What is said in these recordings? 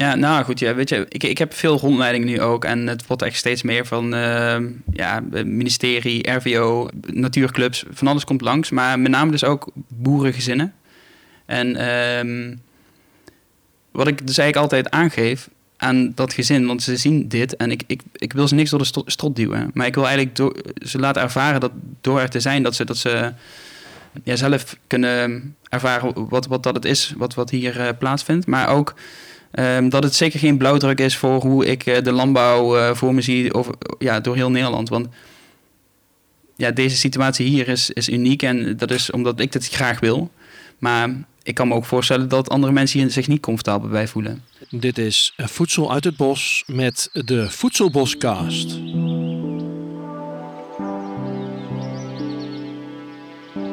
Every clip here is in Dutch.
Ja, nou goed, ja, weet je, ik, ik heb veel rondleiding nu ook. En het wordt echt steeds meer van ehm, ja, ministerie, RVO, natuurclubs, van alles komt langs. Maar met name dus ook boerengezinnen. En ehm, wat ik dus eigenlijk altijd aangeef aan dat gezin, want ze zien dit en ik, ik, ik wil ze niks door de strot duwen. Maar ik wil eigenlijk door, ze laten ervaren dat door er te zijn, dat ze, dat ze ja, zelf kunnen ervaren wat, wat dat het is, wat, wat hier eh, plaatsvindt. Maar ook ehm, dat het zeker geen blauwdruk is voor hoe ik eh, de landbouw eh, voor me zie over, ja, door heel Nederland. Want ja, deze situatie hier is, is uniek en dat is omdat ik dit graag wil. Maar ik kan me ook voorstellen dat andere mensen hier zich niet comfortabel bij voelen. Dit is eh, Voedsel uit het Bos met de Voedselboscast.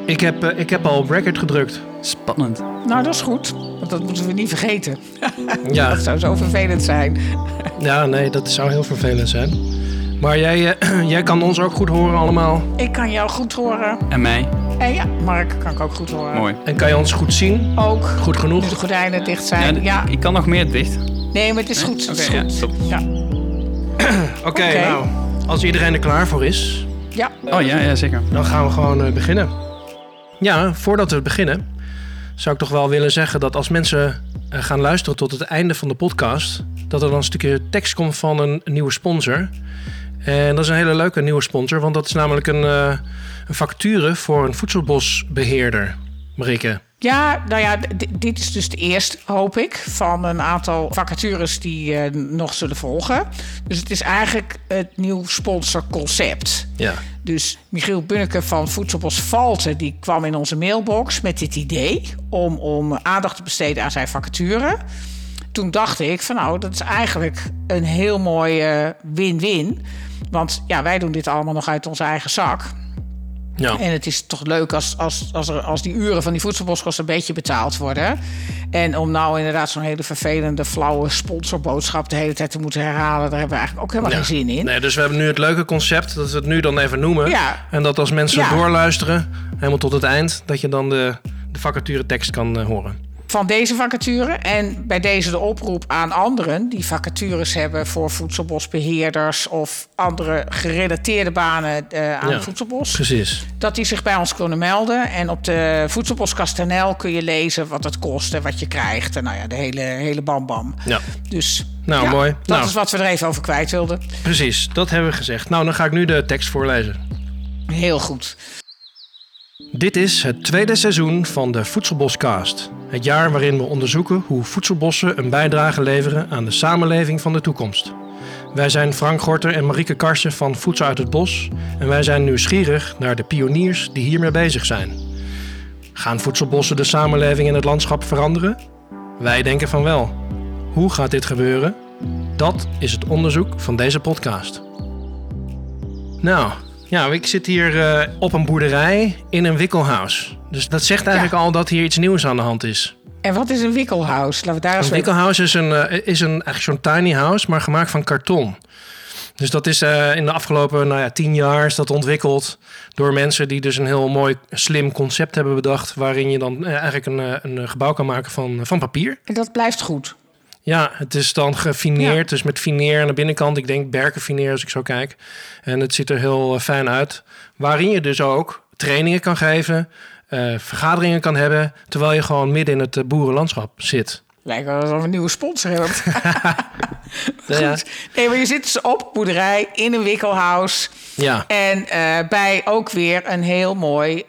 Ik heb, eh, ik heb al op record gedrukt. Spannend. Nou, dat is goed. Want dat moeten we niet vergeten. Ja, Dat zou zo vervelend zijn. ja, nee, dat zou heel vervelend zijn. Maar jij, eh, jij kan ons ook goed horen allemaal. Ik kan jou goed horen. En mij? En ja, Mark kan ik ook goed horen. Mooi. En kan je ons goed zien? Ook. Goed Nu de genoeg? gordijnen dicht zijn. Ja, Ik kan nog meer dicht. nee, maar het is goed. Het is Oké, ja, top. Ja. Oké, Oké. nou, als iedereen er klaar voor is, ja. Oh ja, ja zeker. dan gaan we gewoon eh, beginnen. Ja, voordat we beginnen, zou ik toch wel willen zeggen dat als mensen eh, gaan luisteren tot het einde van de podcast, dat er dan een stukje tekst komt van een, nieuwe sponsor. En dat is een hele leuke nieuwe sponsor, want dat is namelijk een, eh, een vacature voor een voedselbosbeheerder. Marike. Ja, nou ja, dit is dus de eerste, hoop ik, van een aantal vacatures die eh, nog zullen volgen. Dus het is eigenlijk het nieuw sponsorconcept. Ja. Dus Michiel Bunneke van Voedselbos Valten... die kwam in onze mailbox met dit idee... om, om aandacht te besteden aan zijn vacature. Toen dacht ik van nou, dat is eigenlijk een heel mooi eh, win-win. Want ja, wij doen dit allemaal nog uit onze eigen zak. Ja. En het is toch leuk als, als, als, er, als die uren van die voedselboskast een beetje betaald worden. En om nou inderdaad zo'n hele vervelende, flauwe sponsorboodschap de hele tijd te moeten herhalen, daar hebben we eigenlijk ook helemaal Ja. geen zin in. Nee, dus we hebben nu het leuke concept dat we het nu dan even noemen. Ja. En dat als mensen doorluisteren, helemaal tot het eind, dat je dan de, de vacature tekst kan eh, horen. Van deze vacature en bij deze de oproep aan anderen die vacatures hebben voor voedselbosbeheerders of andere gerelateerde banen eh, aan Ja. het voedselbos. Precies. Dat die zich bij ons kunnen melden. En op de voedselboskast.nl kun je lezen wat het kost en wat je krijgt. En nou ja, de hele, hele bam-bam. Ja. Dus Nou, ja, mooi. Dat Nou. is wat we er even over kwijt wilden. Precies, dat hebben we gezegd. Nou, dan ga ik nu de tekst voorlezen. Heel goed. Dit is het tweede seizoen van de Voedselboscast. Het jaar waarin we onderzoeken hoe voedselbossen een bijdrage leveren aan de samenleving van de toekomst. Wij zijn Frank Gorter en Marieke Karsen van Voedsel uit het Bos en wij zijn nieuwsgierig naar de pioniers die hiermee bezig zijn. Gaan voedselbossen de samenleving en het landschap veranderen? Wij denken van wel. Hoe gaat dit gebeuren? Dat is het onderzoek van deze podcast. Nou, ja, ik zit hier eh, op een boerderij in een wikkelhuis. Dus dat zegt eigenlijk al dat hier iets nieuws aan de hand is. En wat is een wikkelhuis? Laten we daar eens Een wikkelhuis is, een, eh, is een, eigenlijk zo'n tiny house, maar gemaakt van karton. Dus dat is eh, in de afgelopen nou ja, tien jaar is dat ontwikkeld door mensen die dus een heel mooi slim concept hebben bedacht. Waarin je dan eigenlijk een, een gebouw kan maken van, van papier. En dat blijft goed. Ja, het is dan gefineerd, Ja. dus met fineer aan de binnenkant. Ik denk berkenfineer als ik zo kijk. En het ziet er heel eh, fijn uit. Waarin je dus ook trainingen kan geven, eh, vergaderingen kan hebben... terwijl je gewoon midden in het eh, boerenlandschap zit. Lijkt wel alsof we een nieuwe sponsor hebben. Ja. Nee, maar je zit dus op boerderij in een wikkelhuis. Ja, En bij ook weer een heel mooi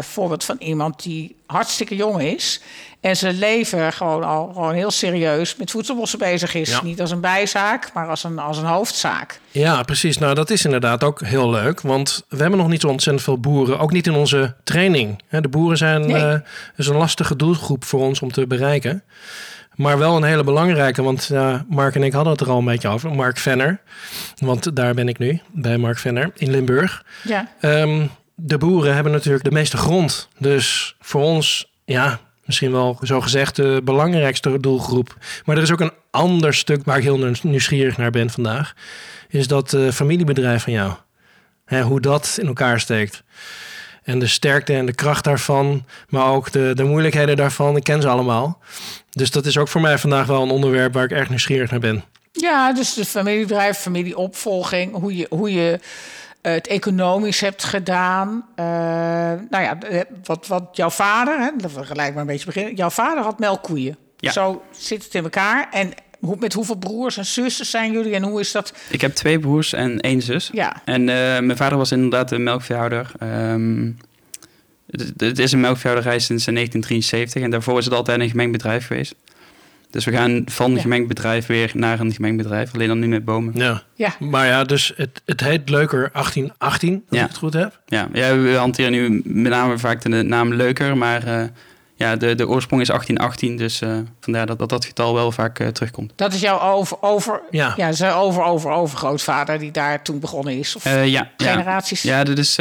voorbeeld van iemand die hartstikke jong is. En zijn leven gewoon al gewoon heel serieus met voedselbossen bezig is. Ja. Niet als een bijzaak, maar als een, als een hoofdzaak. ja, precies. Nou, dat is inderdaad ook heel leuk. Want we hebben nog niet zo ontzettend veel boeren. Ook niet in onze training. De boeren zijn Nee. eh, is een lastige doelgroep voor ons om te bereiken. Maar wel een hele belangrijke, want Mark en ik hadden het er al een beetje over. Mark Venner, want daar ben ik nu, bij Mark Venner in Limburg. Ja. Ehm, de boeren hebben natuurlijk de meeste grond. Dus voor ons, ja, misschien wel zo gezegd de belangrijkste doelgroep. Maar er is ook een ander stuk waar ik heel nieuwsgierig naar ben vandaag. Is dat eh, familiebedrijf van jou. Hè, hoe dat in elkaar steekt. En de sterkte en de kracht daarvan, maar ook de, de moeilijkheden daarvan, ik ken ze allemaal. Dus dat is ook voor mij vandaag wel een onderwerp waar ik erg nieuwsgierig naar ben. Ja, dus de familiebedrijf, familieopvolging, hoe je, hoe je het economisch hebt gedaan. Uh, nou ja, eh, wat, wat jouw vader, hè, dat we gelijk maar een beetje beginnen. Jouw vader had melkkoeien. Ja. Zo zit het in elkaar. En hoe, met hoeveel broers en zussen zijn jullie en hoe is dat? Ik heb twee broers en één zus. Ja. En mijn vader was inderdaad een melkveehouder. Um, het, het, is een melkveehouderij sinds 1973 en daarvoor is het altijd een gemengd bedrijf geweest. Dus we gaan van een gemengd bedrijf weer naar een gemengd bedrijf, alleen dan nu met bomen. Ja, ja. maar ja, dus het, het heet Leuker 1818, als ja. ik het goed heb. Ja. ja, we hanteren nu met name vaak de naam Leuker, maar uh, ja, de, de oorsprong is 1818, dus uh, vandaar dat, dat dat getal wel vaak uh, terugkomt. Dat is jouw over, over, ja. Ja, zijn over, over, overgrootvader die daar toen begonnen is? Of uh, ja, generaties? Ja, ja dat is,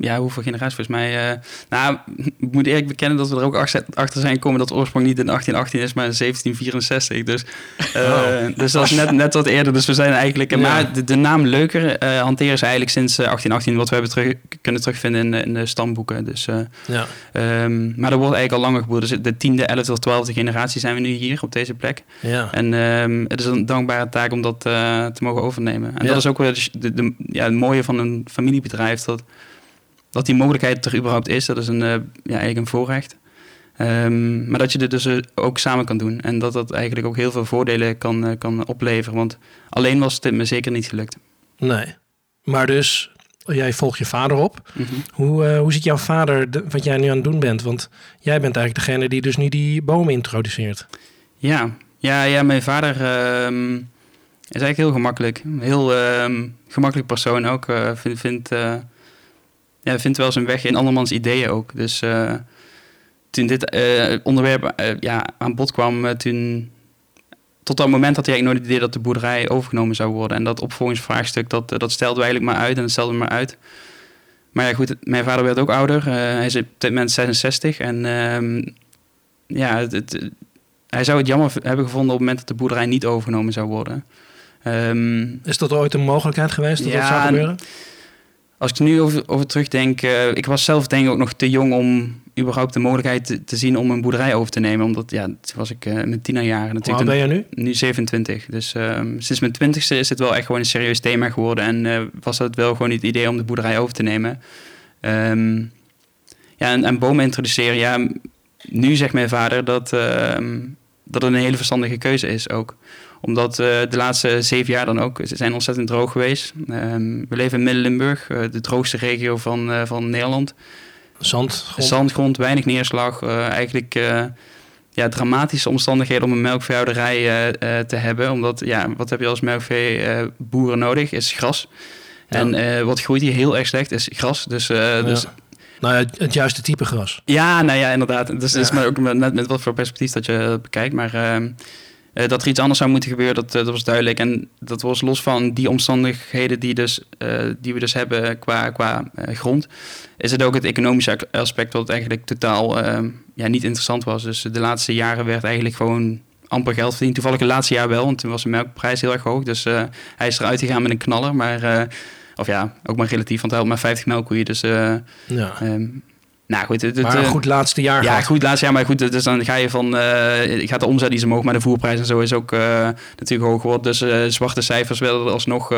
ja, hoeveel generaties volgens mij? nou, ik moet eerlijk bekennen dat we er ook achter, achter zijn gekomen dat de oorsprong niet in 1818 is, maar in 1764. Dus, dus dat is net, net wat eerder. Dus we zijn eigenlijk, ja. maar de, de, naam Leuker hanteren ze eigenlijk sinds 1818, wat we hebben terug, kunnen terugvinden in, in de stamboeken. Dus, ja. Um, maar er wordt eigenlijk al langer geboren. Dus de tiende, elfde of twaalfde generatie zijn we nu hier op deze plek. Ja. En um, het is een dankbare taak om dat uh, te mogen overnemen. En Ja. dat is ook weer de, de, ja, het mooie van een familiebedrijf. Dat, dat die mogelijkheid er überhaupt is. Dat is een, uh, ja, eigenlijk een voorrecht. Um, maar dat je dit dus uh, ook samen kan doen. En dat dat eigenlijk ook heel veel voordelen kan, kan opleveren. Want alleen was het me zeker niet gelukt. Nee. Maar dus, jij volgt je vader op. Mm -hmm. Hoe, uh, hoe ziet jouw vader de, wat jij nu aan het doen bent? Want jij bent eigenlijk degene die dus nu die bomen introduceert. Ja, ja, ja mijn vader um, is eigenlijk heel gemakkelijk. Heel um, gemakkelijk persoon ook. Uh, vindt, vindt, uh, ja, vindt wel zijn weg in andermans ideeën ook. Dus toen dit onderwerp ja, aan bod kwam, toen tot dat moment had hij eigenlijk nooit het idee dat de boerderij overgenomen zou worden. En dat opvolgingsvraagstuk, dat, dat stelde we eigenlijk maar uit en dat stelde maar uit. Maar ja, goed, mijn vader werd ook ouder. Uh, hij is op dit moment 66. En uh, ja, het, het, hij zou het jammer hebben gevonden op het moment dat de boerderij niet overgenomen zou worden. Um, is dat ooit een mogelijkheid geweest dat ja, dat zou gebeuren? Als ik nu over, over terugdenk, uh, ik was zelf denk ik ook nog te jong om überhaupt de mogelijkheid te, te, zien om een boerderij over te nemen. Omdat, ja, toen was ik uh, mijn tienerjaren natuurlijk. Hoe ben je nu? Nu 27. Dus um, sinds mijn twintigste is het wel echt gewoon een serieus thema geworden. En uh, was het wel gewoon het idee om de boerderij over te nemen. Um, ja, en, en, bomen introduceren. Ja, nu zegt mijn vader dat, um, dat het een hele verstandige keuze is ook omdat uh, de laatste zeven jaar dan ook, ze zijn ontzettend droog geweest. Um, we leven in Midden-Limburg, uh, de droogste regio van, uh, van Nederland. Zandgrond. Zandgrond, weinig neerslag. eigenlijk ja, dramatische omstandigheden om een melkveehouderij te hebben. Omdat, ja, wat heb je als melkveeboeren nodig? Is gras. Ja. En wat groeit hier heel erg slecht is gras. Dus, ja. dus nou ja, het juiste type gras. Ja, nou ja, inderdaad. Dus ja. is maar ook met, met wat voor perspectief dat je bekijkt. Maar uh, uh, dat er iets anders zou moeten gebeuren, dat, uh, dat was duidelijk. En dat was los van die omstandigheden die, dus, uh, die we dus hebben qua, qua grond, is het ook het economische aspect wat eigenlijk totaal ja, niet interessant was. Dus de laatste jaren werd eigenlijk gewoon amper geld verdiend. Toevallig het laatste jaar wel, want toen was de melkprijs heel erg hoog. Dus hij is eruit gegaan met een knaller. Maar, of ja, ook maar relatief, want hij had maar 50 melkkoeien. Dus ja. Um, nou goed, het, maar een goed laatste jaar. Ja, gehad. goed laatste jaar. Maar goed, dus dan ga je van. Uh, gaat de omzet iets omhoog, maar de voerprijs en zo is ook uh, natuurlijk hoog geworden. Dus uh, zwarte cijfers werden alsnog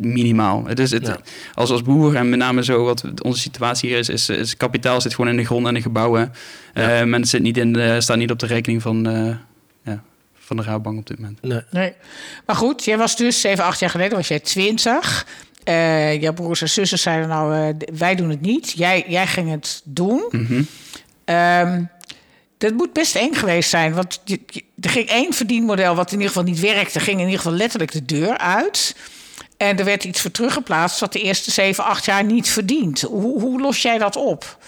minimaal. Het is het, ja. als, als boer en met name zo wat onze situatie hier is, is, is kapitaal zit gewoon in de grond en de gebouwen. Ja. En het zit niet in de, staat niet op de rekening van. ja, van de Rabobank op dit moment. Nee. nee. Maar goed, jij was dus 7, 8 jaar geleden, was jij 20. Uh, jouw broers en zussen zeiden nou, uh, wij doen het niet. Jij, jij ging het doen. Mm -hmm. um, dat moet best eng geweest zijn. Want je, je, er ging één verdienmodel wat in ieder geval niet werkte. ging in ieder geval letterlijk de deur uit. En er werd iets voor teruggeplaatst... wat de eerste 7, 8 jaar niet verdient. Hoe, hoe los jij dat op?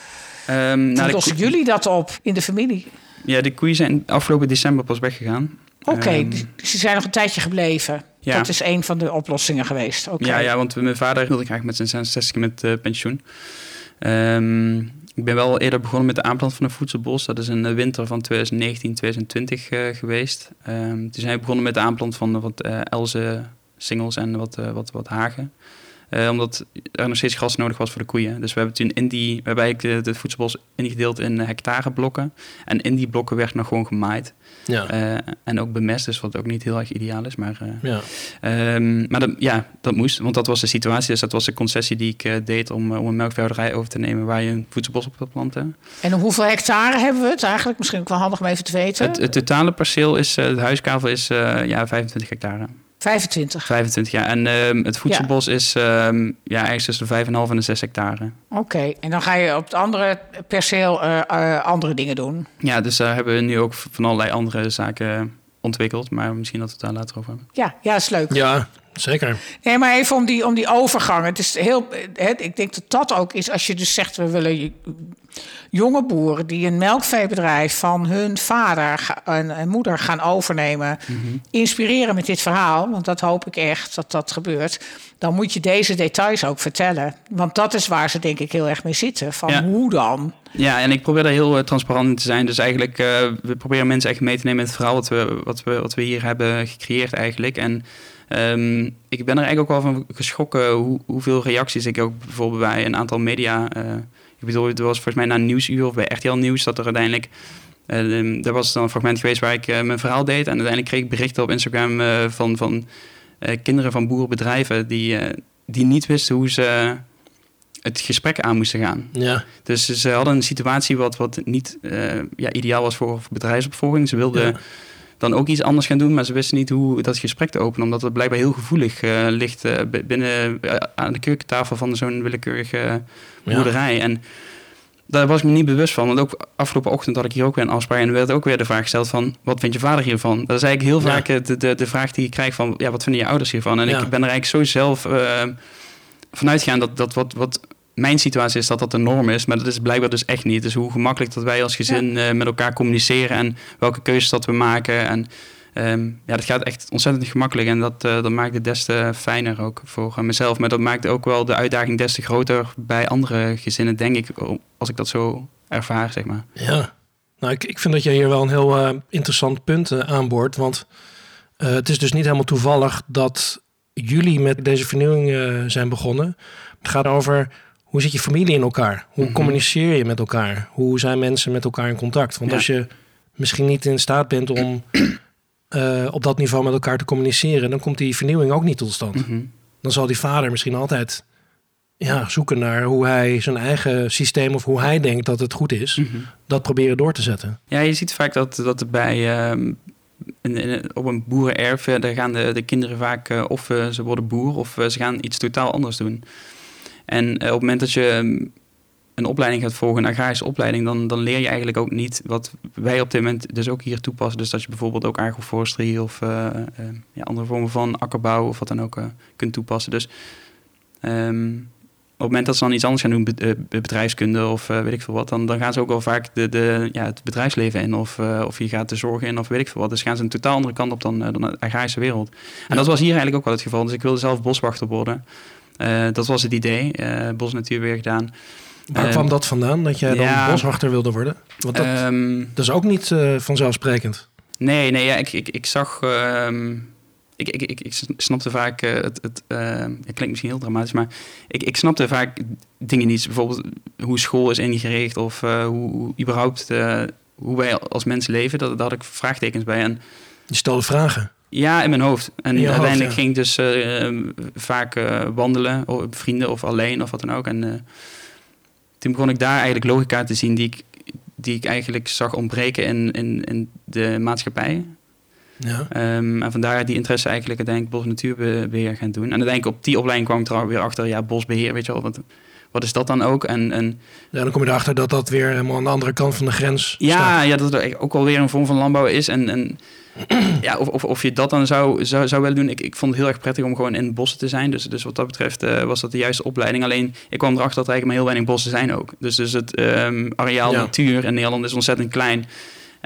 Um, nou, lossen jullie dat op in de familie? Ja, de koeien zijn afgelopen december pas weggegaan. Oké, okay, um, dus die zijn nog een tijdje gebleven. Ja. Dat is een van de oplossingen geweest. Okay. Ja, ja, want mijn vader wilde graag met zijn 66 met uh, pensioen. Um, ik ben wel eerder begonnen met de aanplant van een voedselbos. Dat is in de winter van 2019, 2020 uh, geweest. Um, toen zijn we begonnen met de aanplant van wat uh, elzen, singels en wat, wat, wat hagen. Eh, omdat er nog steeds gras nodig was voor de koeien. Dus we hebben toen in die, we hebben eigenlijk de, de voedselbos ingedeeld in hectareblokken. En in die blokken werd nog gewoon gemaaid. Ja. Eh, en ook bemest, dus wat ook niet heel erg ideaal is. Maar, eh, ja. ehm, maar dat, ja, dat moest, want dat was de situatie. Dus dat was de concessie die ik eh, deed om, om een melkveehouderij over te nemen waar je een voedselbos op wil planten. En hoeveel hectare hebben we het eigenlijk? Misschien ook wel handig om even te weten. Het, het totale perceel is, de huiskavel is eh, ja, 25 hectare. 25. 25 jaar. En ehm, het voedselbos is ehm, ja, ergens tussen de 5,5 en de 6 hectare. Oké, en dan ga je op het andere perceel eh, eh, andere dingen doen. Ja, dus daar hebben we nu ook van allerlei andere zaken ontwikkeld. Maar misschien dat we het daar later over hebben. Ja, ja, is leuk. ja, zeker. Nee, maar even om die, om die overgang. Het is heel, het, ik denk dat dat ook is als je dus zegt... we willen jonge boeren die een melkveebedrijf van hun vader en, en moeder gaan overnemen... inspireren met dit verhaal, want dat hoop ik echt dat dat gebeurt... dan moet je deze details ook vertellen. Want dat is waar ze denk ik heel erg mee zitten. Van Ja. hoe dan? Ja, en ik probeer daar heel eh, transparant in te zijn. Dus eigenlijk, eh, we proberen mensen echt mee te nemen in het verhaal wat we, wat we, wat we hier hebben gecreëerd eigenlijk. En ehm, ik ben er eigenlijk ook wel van geschrokken hoe, hoeveel reacties ik ook bijvoorbeeld bij een aantal media... eh, ik bedoel, het was volgens mij na Nieuwsuur of bij RTL Nieuws dat er uiteindelijk... um, er was dan een fragment geweest waar ik eh, mijn verhaal deed. En uiteindelijk kreeg ik berichten op Instagram van, van kinderen van boerenbedrijven... Die, die niet wisten hoe ze het gesprek aan moesten gaan. Ja, Dus ze hadden een situatie wat, wat niet ja, ideaal was voor bedrijfsopvolging. Ze wilden Ja. Dan ook iets anders gaan doen, maar ze wisten niet hoe dat gesprek te openen. Omdat het blijkbaar heel gevoelig eh, ligt eh, binnen eh, aan de keukentafel van zo'n willekeurige Ja. boerderij. En daar was ik me niet bewust van. Want ook afgelopen ochtend had ik hier ook weer een afspraak. En er werd ook weer de vraag gesteld van, wat vindt je vader hiervan? Dat is eigenlijk heel vaak de, de, de vraag die je krijgt van, ja, wat vinden je ouders hiervan? En Ja. ik ben er eigenlijk zo zelf vanuit gegaan dat, dat wat, wat mijn situatie is dat dat de norm is. Maar dat is blijkbaar dus echt niet. Dus hoe gemakkelijk dat wij als gezin eh, met elkaar communiceren en welke keuzes dat we maken. En ehm, ja, dat gaat echt ontzettend gemakkelijk. En dat, eh, dat maakt het des te fijner ook voor eh, mezelf. Maar dat maakt ook wel de uitdaging des te groter bij andere gezinnen, denk ik. Als ik dat zo ervaar, zeg maar. Ja, nou, ik, ik vind dat je hier wel een heel eh, interessant punt aanboort. Want eh, het is dus niet helemaal toevallig dat jullie met deze vernieuwing zijn begonnen. Het gaat over hoe zit je familie in elkaar? Hoe Mhm. communiceer je met elkaar? Hoe zijn mensen met elkaar in contact? Want Ja. als je misschien niet in staat bent om eh, op dat niveau met elkaar te communiceren, dan komt die vernieuwing ook niet tot stand. Mhm. Dan zal die vader misschien altijd ja, zoeken naar hoe hij zijn eigen systeem of hoe hij denkt dat het goed is, Mhm. dat proberen door te zetten. Ja, je ziet vaak dat, dat er bij, ehm, in, in- op een boerenerf, eh, daar gaan de, de kinderen vaak eh, of ze worden boer of ze gaan iets totaal anders doen. En eh, op het moment dat je ehm, een opleiding gaat volgen, een agrarische opleiding, dan, dan leer je eigenlijk ook niet wat wij op dit moment dus ook hier toepassen. Dus dat je bijvoorbeeld ook agroforestry of eh, eh, ja, andere vormen van akkerbouw of wat dan ook kunt toepassen. Dus ehm, op het moment dat ze dan iets anders gaan doen, be- bedrijfskunde of weet ik veel wat, dan, dan gaan ze ook wel vaak de, de, ja, het bedrijfsleven in of, of je gaat de zorg in of weet ik veel wat. Dus gaan ze een totaal andere kant op dan, dan de agrarische wereld. En Ja. dat was hier eigenlijk ook wel het geval. Dus ik wilde zelf boswachter worden. Eh, dat was het idee. eh bos natuur weer gedaan. Waar Eh, kwam dat vandaan, dat jij dan ja. boswachter wilde worden? Want dat, Ehm, dat is ook niet vanzelfsprekend. Nee, nee, ja, ik, ik, ik zag. ehm, ik, ik, ik, ik snapte vaak. het, het, ehm, het klinkt misschien heel dramatisch, maar ik, ik snapte vaak dingen niet. Bijvoorbeeld hoe school is ingericht of hoe, hoe überhaupt. hoe wij als mensen leven, dat, daar had ik vraagtekens bij. En Je stelde vragen. Ja, in mijn hoofd. En hoofd, uiteindelijk ja. ging ik dus eh, vaak eh, wandelen, of vrienden of alleen of wat dan ook. En eh, toen begon ik daar eigenlijk logica te zien die ik, die ik eigenlijk zag ontbreken in, in, in de maatschappij. Ja. Ehm, en vandaar die interesse eigenlijk uiteindelijk bos- natuurbeheer gaan doen. En uiteindelijk op die opleiding kwam ik er weer achter, ja, bosbeheer, weet je wel, wat, wat is dat dan ook? En, en ja, dan kom je erachter dat dat weer helemaal aan de andere kant van de grens ja, staat. ja, dat het ook wel weer een vorm van landbouw is. En, en ja, of, of, of je dat dan zou, zou, zou willen doen. Ik, ik vond het heel erg prettig om gewoon in bossen te zijn. Dus, dus wat dat betreft eh, was dat de juiste opleiding. Alleen ik kwam erachter dat er eigenlijk maar heel weinig bossen zijn ook. Dus, dus het ehm, areaal Ja. natuur in Nederland is ontzettend klein.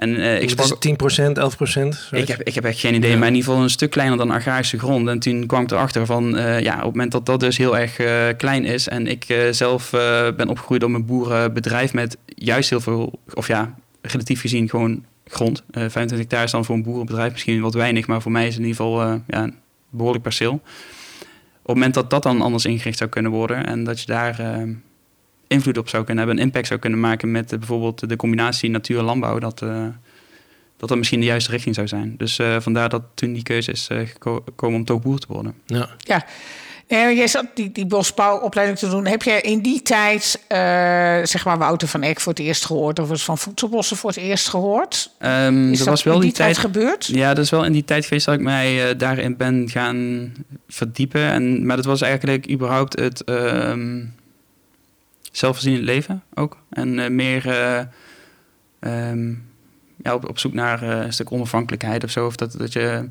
En eh, ik Ik sprak... is 10%, 11%? Ik heb, ik heb echt geen idee, Ja. maar in ieder geval een stuk kleiner dan agrarische grond. En toen kwam ik erachter van, eh, ja, op het moment dat dat dus heel erg eh, klein is... en ik zelf ben opgegroeid op een boerenbedrijf met juist heel veel... of ja, relatief gezien gewoon grond. Eh 25 hectare is dan voor een boerenbedrijf misschien wat weinig... maar voor mij is het in ieder geval ja, een behoorlijk perceel. Op het moment dat dat dan anders ingericht zou kunnen worden en dat je daar invloed op zou kunnen hebben, een impact zou kunnen maken met eh, bijvoorbeeld de combinatie natuur-landbouw, dat, eh, dat dat misschien de juiste richting zou zijn. Dus eh, vandaar dat toen die keuze is eh, geko- gekomen om toch boer te worden. Ja. Ja. Nee, jij zat die, die bosbouwopleiding te doen. Heb jij in die tijd, eh, zeg maar, Wouter van Eck voor het eerst gehoord? Of was van Voedselbossen voor het eerst gehoord? Ehm, Is dat was wel in die die tijd tijd gebeurd? Ja, dat is wel in die tijd geweest dat ik mij daarin ben gaan verdiepen. En, maar dat was eigenlijk überhaupt het ehm zelfvoorzienend leven ook. En eh, meer ehm, ja, op, zoek naar eh, een stuk onafhankelijkheid of zo. Of dat, dat je...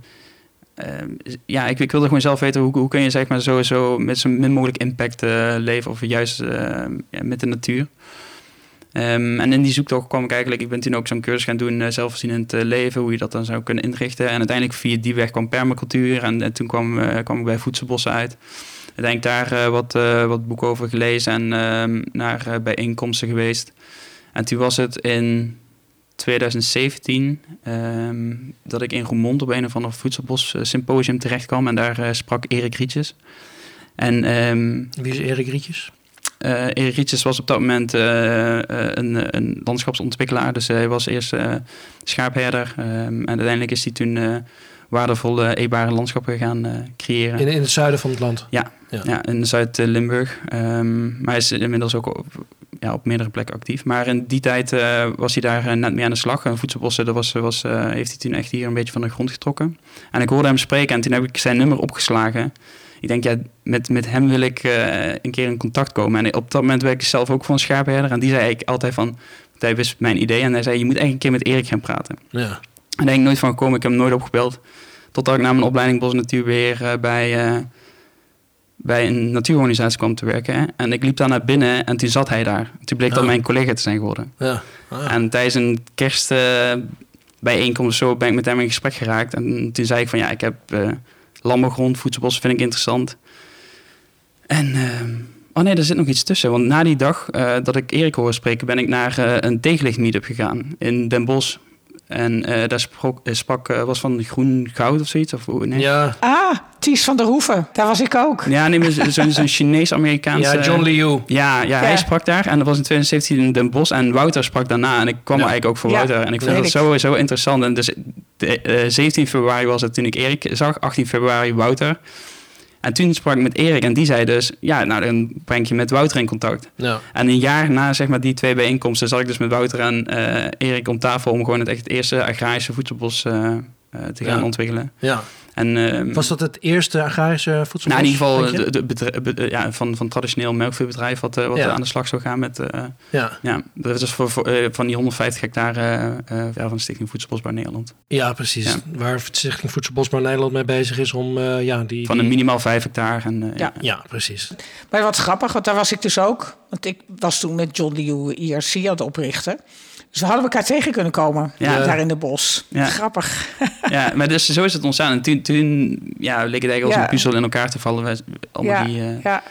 ehm, ja, ik, ik wilde gewoon zelf weten hoe, hoe kun je zeg maar sowieso met zo min mogelijk impact leven. Of juist eh, ja, met de natuur. Ehm, en in die zoektocht kwam ik eigenlijk, ik ben toen ook zo'n cursus gaan doen, zelfvoorzienend leven, hoe je dat dan zou kunnen inrichten. En uiteindelijk via die weg kwam permacultuur en, en toen kwam, uh, kwam ik bij voedselbossen uit. Uiteindelijk daar uh, wat, uh, wat boeken over gelezen en uh, naar uh, bijeenkomsten geweest. En toen was het in 2017 um, dat ik in Roermond op een of ander voedselbos symposium terecht kwam. En daar uh, sprak Erik Rietjes. En, um, Wie is Erik Rietjes? Uh, Erik Rietjes was op dat moment uh, een, een, landschapsontwikkelaar. Dus hij was eerst schaapherder. Um, en uiteindelijk is hij toen waardevolle eetbare landschappen gaan creëren. In, in het zuiden van het land? Ja, ja. ja in Zuid-Limburg. Um, maar hij is inmiddels ook op, ja, op meerdere plekken actief. Maar in die tijd was hij daar net mee aan de slag. En voedselbossen, dat was, was, heeft hij toen echt hier een beetje van de grond getrokken. En ik hoorde hem spreken en toen heb ik zijn nummer opgeslagen ik denk, ja, met, met hem wil ik uh, een keer in contact komen. En op dat moment werkte ik zelf ook voor een schaapherder. En die zei ik altijd van, hij wist mijn idee. En hij zei, je moet echt een keer met Erik gaan praten. Ja. En daar ben ik nooit van gekomen. Ik heb hem nooit opgebeld. Totdat ik na mijn opleiding Bos Natuurbeheer uh, bij, uh, bij een natuurorganisatie kwam te werken. Hè. En ik liep daar naar binnen en toen zat hij daar. Toen bleek oh. dat mijn collega te zijn geworden. Ja. Ah. En tijdens een kerstbijeenkomst zo ben ik met hem in gesprek geraakt. En toen zei ik van, ja, ik heb landbouwgrond, voedselbos vind ik interessant. En, uh, oh nee, er zit nog iets tussen. Want na die dag uh, dat ik Erik hoorde spreken, ben ik naar uh, een tegenlicht meetup gegaan in Den Bosch. En uh, daar sprak, sprak was van groen goud of zoiets. Of, nee. Ja. Ah, Ties van der Hoeven, daar was ik ook. Ja, nee, zo'n zo Chinees-Amerikaanse... Ja, John Liu. Ja, ja, ja, hij sprak daar. En dat was in 2017 in Den Bosch. En Wouter sprak daarna. En ik kwam ja. eigenlijk ook voor Wouter. En ik vind dat sowieso interessant. En dus de, uh, 17 februari was het toen ik Erik zag. 18 februari Wouter. En toen sprak ik met Erik en die zei dus... ja, nou, dan breng je met Wouter in contact. Ja. En een jaar na zeg maar, die twee bijeenkomsten... zat ik dus met Wouter en uh, Erik om tafel... om gewoon het, echt het eerste agrarische voedselbos uh, uh, te gaan ja. ontwikkelen. Ja. En, uh, was dat het eerste agrarische voedselbos? Nou, in ieder geval de, de bedrijf, ja, van, van traditioneel melkveebedrijf... wat, wat ja. aan de slag zou gaan met... ja. ja, dat is voor, voor van die 150 hectare van de Stichting Voedselbosbouw Nederland. Ja, precies. Ja. Waar Stichting Voedselbosbouw Nederland mee bezig is om... Uh, ja, die, van een minimaal 5 hectare. En, uh, ja. ja, precies. Maar wat grappig, want daar was ik dus ook. Want ik was toen met John Liu IRC aan het oprichten. Dus we hadden elkaar tegen kunnen komen ja. daar in de bos. Ja. Grappig. Ja, maar dus zo is het ontstaan. En toen, toen ja, leek het eigenlijk als een puzzel in elkaar te vallen. Allemaal ja. die, uh... ja.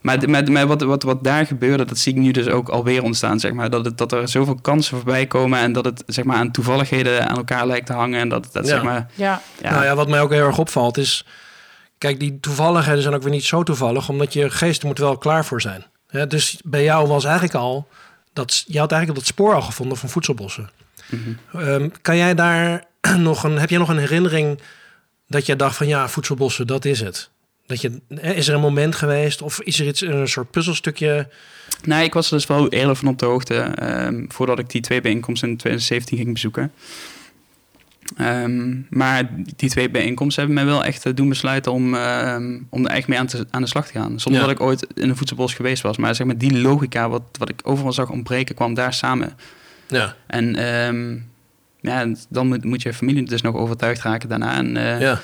Maar, maar, maar wat, wat, wat daar gebeurde, dat zie ik nu dus ook alweer ontstaan. Zeg maar. dat, het, dat er zoveel kansen voorbij komen en dat het zeg maar, aan toevalligheden aan elkaar lijkt te hangen. En dat, dat, ja. zeg maar, ja. Ja. Nou ja, wat mij ook heel erg opvalt is... Kijk, die toevalligheden zijn ook weer niet zo toevallig... omdat je geest er moet wel klaar voor zijn. Ja, dus bij jou was eigenlijk al... Dat, je had eigenlijk dat spoor al gevonden van voedselbossen. Um, kan jij daar nog een... Heb jij nog een herinnering dat je dacht van... ja, voedselbossen, dat is het? Dat je, is er een moment geweest of is er iets, een soort puzzelstukje? Nee, ik was er dus wel eerder van op de hoogte um, voordat ik die twee bijeenkomsten in 2017 ging bezoeken. Um, maar die twee bijeenkomsten hebben mij wel echt doen besluiten om, um, om er echt mee aan, te, aan de slag te gaan. Zonder ja. dat ik ooit in een voedselbos geweest was. Maar zeg maar die logica, wat, wat ik overal zag ontbreken, kwam daar samen. Ja. En ja, dan moet, moet je familie dus nog overtuigd raken daarna. En, uh, ja.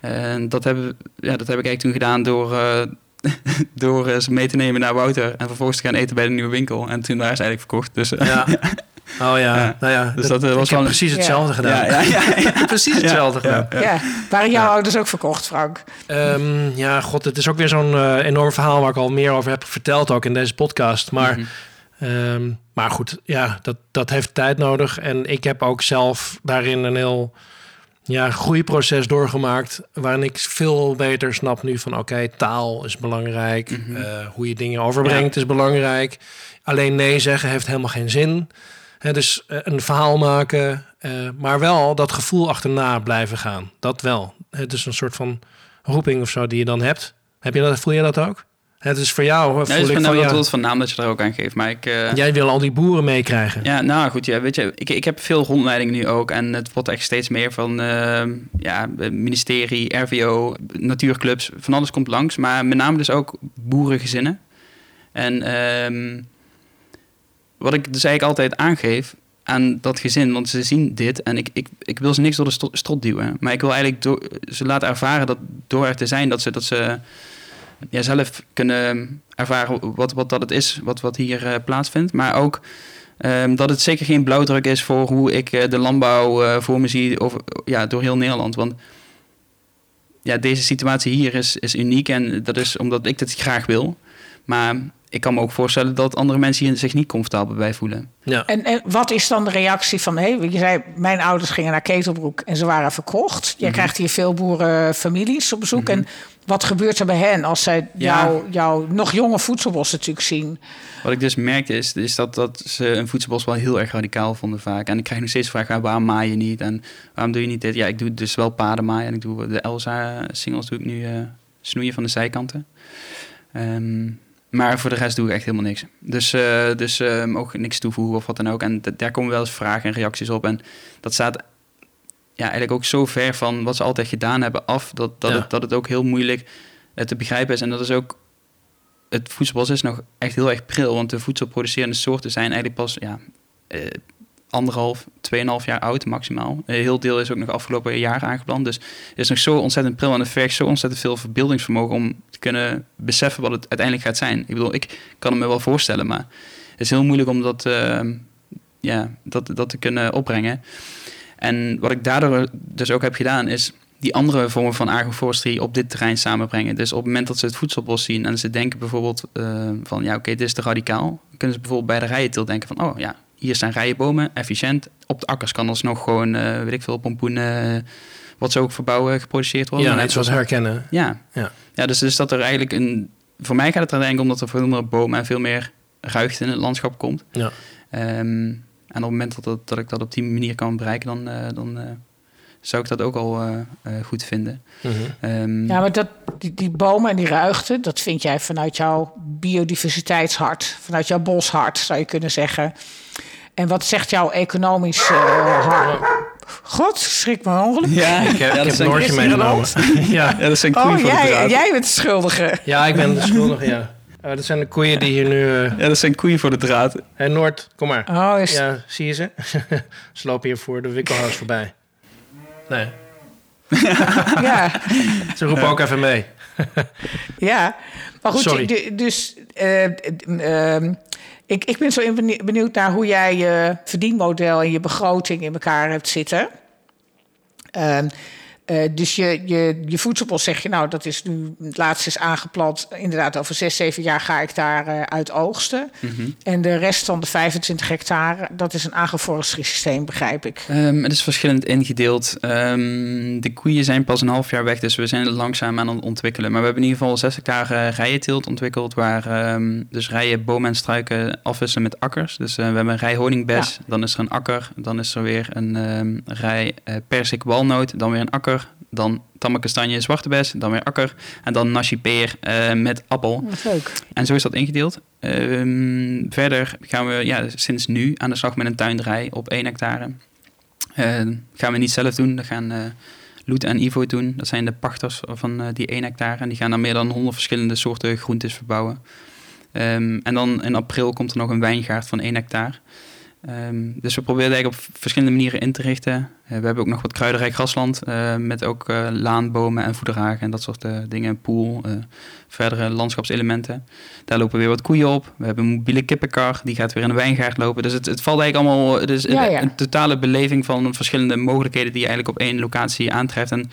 En dat, hebben, ja, dat heb ik eigenlijk toen gedaan door, uh, door ze mee te nemen naar Wouter en vervolgens te gaan eten bij de nieuwe winkel. En toen waren ze eigenlijk verkocht. Dus, ja. Oh ja, ja. nou ja, dus dat, dat was ik wel heb precies hetzelfde ja. gedaan. Ja, ja, ja, precies hetzelfde gedaan. Ja, waren jouw ouders ook verkocht, Frank? Um, ja, god, het is ook weer zo'n uh, enorm verhaal waar ik al meer over heb verteld, ook in deze podcast. Maar, mm -hmm. um, maar goed, ja, dat, dat heeft tijd nodig. En ik heb ook zelf daarin een heel ja, groeiproces doorgemaakt. Waarin ik veel beter snap nu van oké, taal is belangrijk. Mhm. eh, hoe je dingen overbrengt is belangrijk. Alleen nee zeggen heeft helemaal geen zin. Hè, dus eh, een verhaal maken, eh, maar wel dat gevoel achterna blijven gaan. Dat wel. Het is een soort van roeping of zo die je dan hebt. Heb je dat, voel je dat ook? Het is voor jou. Nee, voel het is ik van, van, wel ja, tot van naam dat je er ook aan geeft. Maar ik, eh, Jij wil al die boeren meekrijgen. Ja, nou goed, ja, weet je, ik, ik heb veel rondleiding nu ook. En het wordt echt steeds meer van eh, ja, ministerie, RVO, natuurclubs, van alles komt langs. Maar met name dus ook boerengezinnen. En ehm, wat ik dus eigenlijk altijd aangeef aan dat gezin, want ze zien dit en ik, ik, ik wil ze niks door de strot duwen. Maar ik wil eigenlijk door, ze laten ervaren dat door er te zijn, dat ze, dat ze ja, zelf kunnen ervaren wat, wat dat het is, wat, wat hier eh, plaatsvindt. Maar ook ehm, dat het zeker geen blauwdruk is voor hoe ik eh, de landbouw eh, voor me zie over, ja, door heel Nederland. Want ja, deze situatie hier is, is uniek en dat is omdat ik dit graag wil. Maar ik kan me ook voorstellen dat andere mensen hier zich niet comfortabel bij voelen. Ja. En, en wat is dan de reactie van... Hé, je zei, mijn ouders gingen naar Ketelbroek en ze waren verkocht. Jij krijgt hier veel boerenfamilies op bezoek. En wat gebeurt er bij hen als zij Ja. jou, jouw nog jonge voedselbos natuurlijk zien? Wat ik dus merkte is, is dat, dat ze een voedselbos wel heel erg radicaal vonden vaak. En ik krijg nog steeds ja, waarom maai je niet? En waarom doe je niet dit? Ja, ik doe dus wel paardenmaaien en ik doe de Elsa-singles doe ik nu eh, snoeien van de zijkanten. Ehm, maar voor de rest doe ik echt helemaal niks. Dus, eh, dus ehm, ook niks toevoegen of wat dan ook. En daar komen wel eens vragen en reacties op. En dat staat ja, eigenlijk ook zo ver van wat ze altijd gedaan hebben af... dat, dat, Ja. het, dat het ook heel moeilijk eh, te begrijpen is. En dat is ook het voedselbos is nog echt heel erg pril. Want de voedselproducerende soorten zijn eigenlijk pas ja, eh, anderhalf, tweeënhalf jaar oud maximaal. Een heel deel is ook nog afgelopen jaar aangeplant. Dus het is nog zo ontzettend pril en het vergt zo ontzettend veel verbeeldingsvermogen om te kunnen beseffen wat het uiteindelijk gaat zijn. Ik bedoel, ik kan het me wel voorstellen, maar het is heel moeilijk om dat, eh, ja, dat, dat te kunnen opbrengen. En wat ik daardoor dus ook heb gedaan, is die andere vormen van agroforestry op dit terrein samenbrengen. Dus op het moment dat ze het voedselbos zien en ze denken bijvoorbeeld eh, van ja, oké, dit is te radicaal, kunnen ze bijvoorbeeld bij de rijenteelt denken van oh ja, hier staan rijenbomen, efficiënt. Op de akkers kan alsnog gewoon, eh, weet ik veel, pompoenen, eh, wat ze ook verbouwen, geproduceerd worden. Ja, net zoals herkennen. ja. Ja. Ja. dus, dus dat er eigenlijk een... Voor mij gaat het er denk ik om dat er veel meer bomen en veel meer ruigte in het landschap komt. Ja. Ehm, en op het moment dat, dat, dat ik dat op die manier kan bereiken, dan, eh, dan eh, zou ik dat ook al goed vinden. Mhm. Ehm, Ja, maar dat, die, die bomen en die ruigte, dat vind jij vanuit jouw biodiversiteitshart, vanuit jouw boshart, zou je kunnen zeggen. En wat zegt jouw economisch eh, hart? God, schrik me ongeluk. ja, Ik heb, ja, ik dat heb zijn, Noortje is hier een meegenomen. ja. ja, dat zijn koeien Oh, voor de jij, draad. jij bent de schuldige. ja, ik ben de schuldige, ja. Eh, dat zijn de koeien die hier nu... eh Ja, dat zijn koeien voor de draad. Hé, Noord, kom maar. Oh, is, Ja, zie je ze? ze lopen hier voor de winkelhuis voorbij. Nee, ja. ze roepen ook even mee. Ja, maar goed, Sorry. du- dus eh, ehm, ik, ik ben zo benie- benieuwd naar hoe jij je verdienmodel en je begroting in elkaar hebt zitten. Ehm, eh, dus je, je, je voedselbos zeg je, nou, dat is nu, het laatste is aangeplant. Inderdaad, over zes, zeven jaar ga ik daar eh, uit oogsten. Mhm. En de rest van de 25 hectare, dat is een agroforestry systeem, begrijp ik. Ehm, het is verschillend ingedeeld. Ehm, de koeien zijn pas een half jaar weg, dus we zijn langzaam aan het ontwikkelen. Maar we hebben in ieder geval 6 hectare rijenteelt ontwikkeld, waar ehm, dus rijen, bomen en struiken afwisselen met akkers. Dus eh, we hebben een rij honingbes, dan is er een akker, dan is er weer een rij persik walnoot, dan weer een akker, dan tamme kastanje zwarte bes, dan weer akker en dan nasi peer eh, met appel. Wat leuk. En zo is dat ingedeeld. Ehm, verder gaan we ja, sinds nu aan de slag met een tuinderij op 1 hectare. Eh, gaan we niet zelf doen. Dat gaan eh Loet en Ivo doen. Dat zijn de pachters van eh, die 1 hectare. En die gaan dan meer dan 100 verschillende soorten groentes verbouwen. Ehm, en dan in april komt er nog een wijngaard van 1 hectare. Ehm, dus we proberen eigenlijk op verschillende manieren in te richten. Eh, we hebben ook nog wat kruidenrijk grasland. eh, met ook eh, laanbomen en voederhagen en dat soort dingen. Een pool, verdere landschapselementen. Daar lopen weer wat koeien op. We hebben een mobiele kippenkar, die gaat weer in de wijngaard lopen. Dus het, het valt eigenlijk allemaal... Het is Ja, een, ja. een totale beleving van verschillende mogelijkheden... die je eigenlijk op één locatie aantreft. En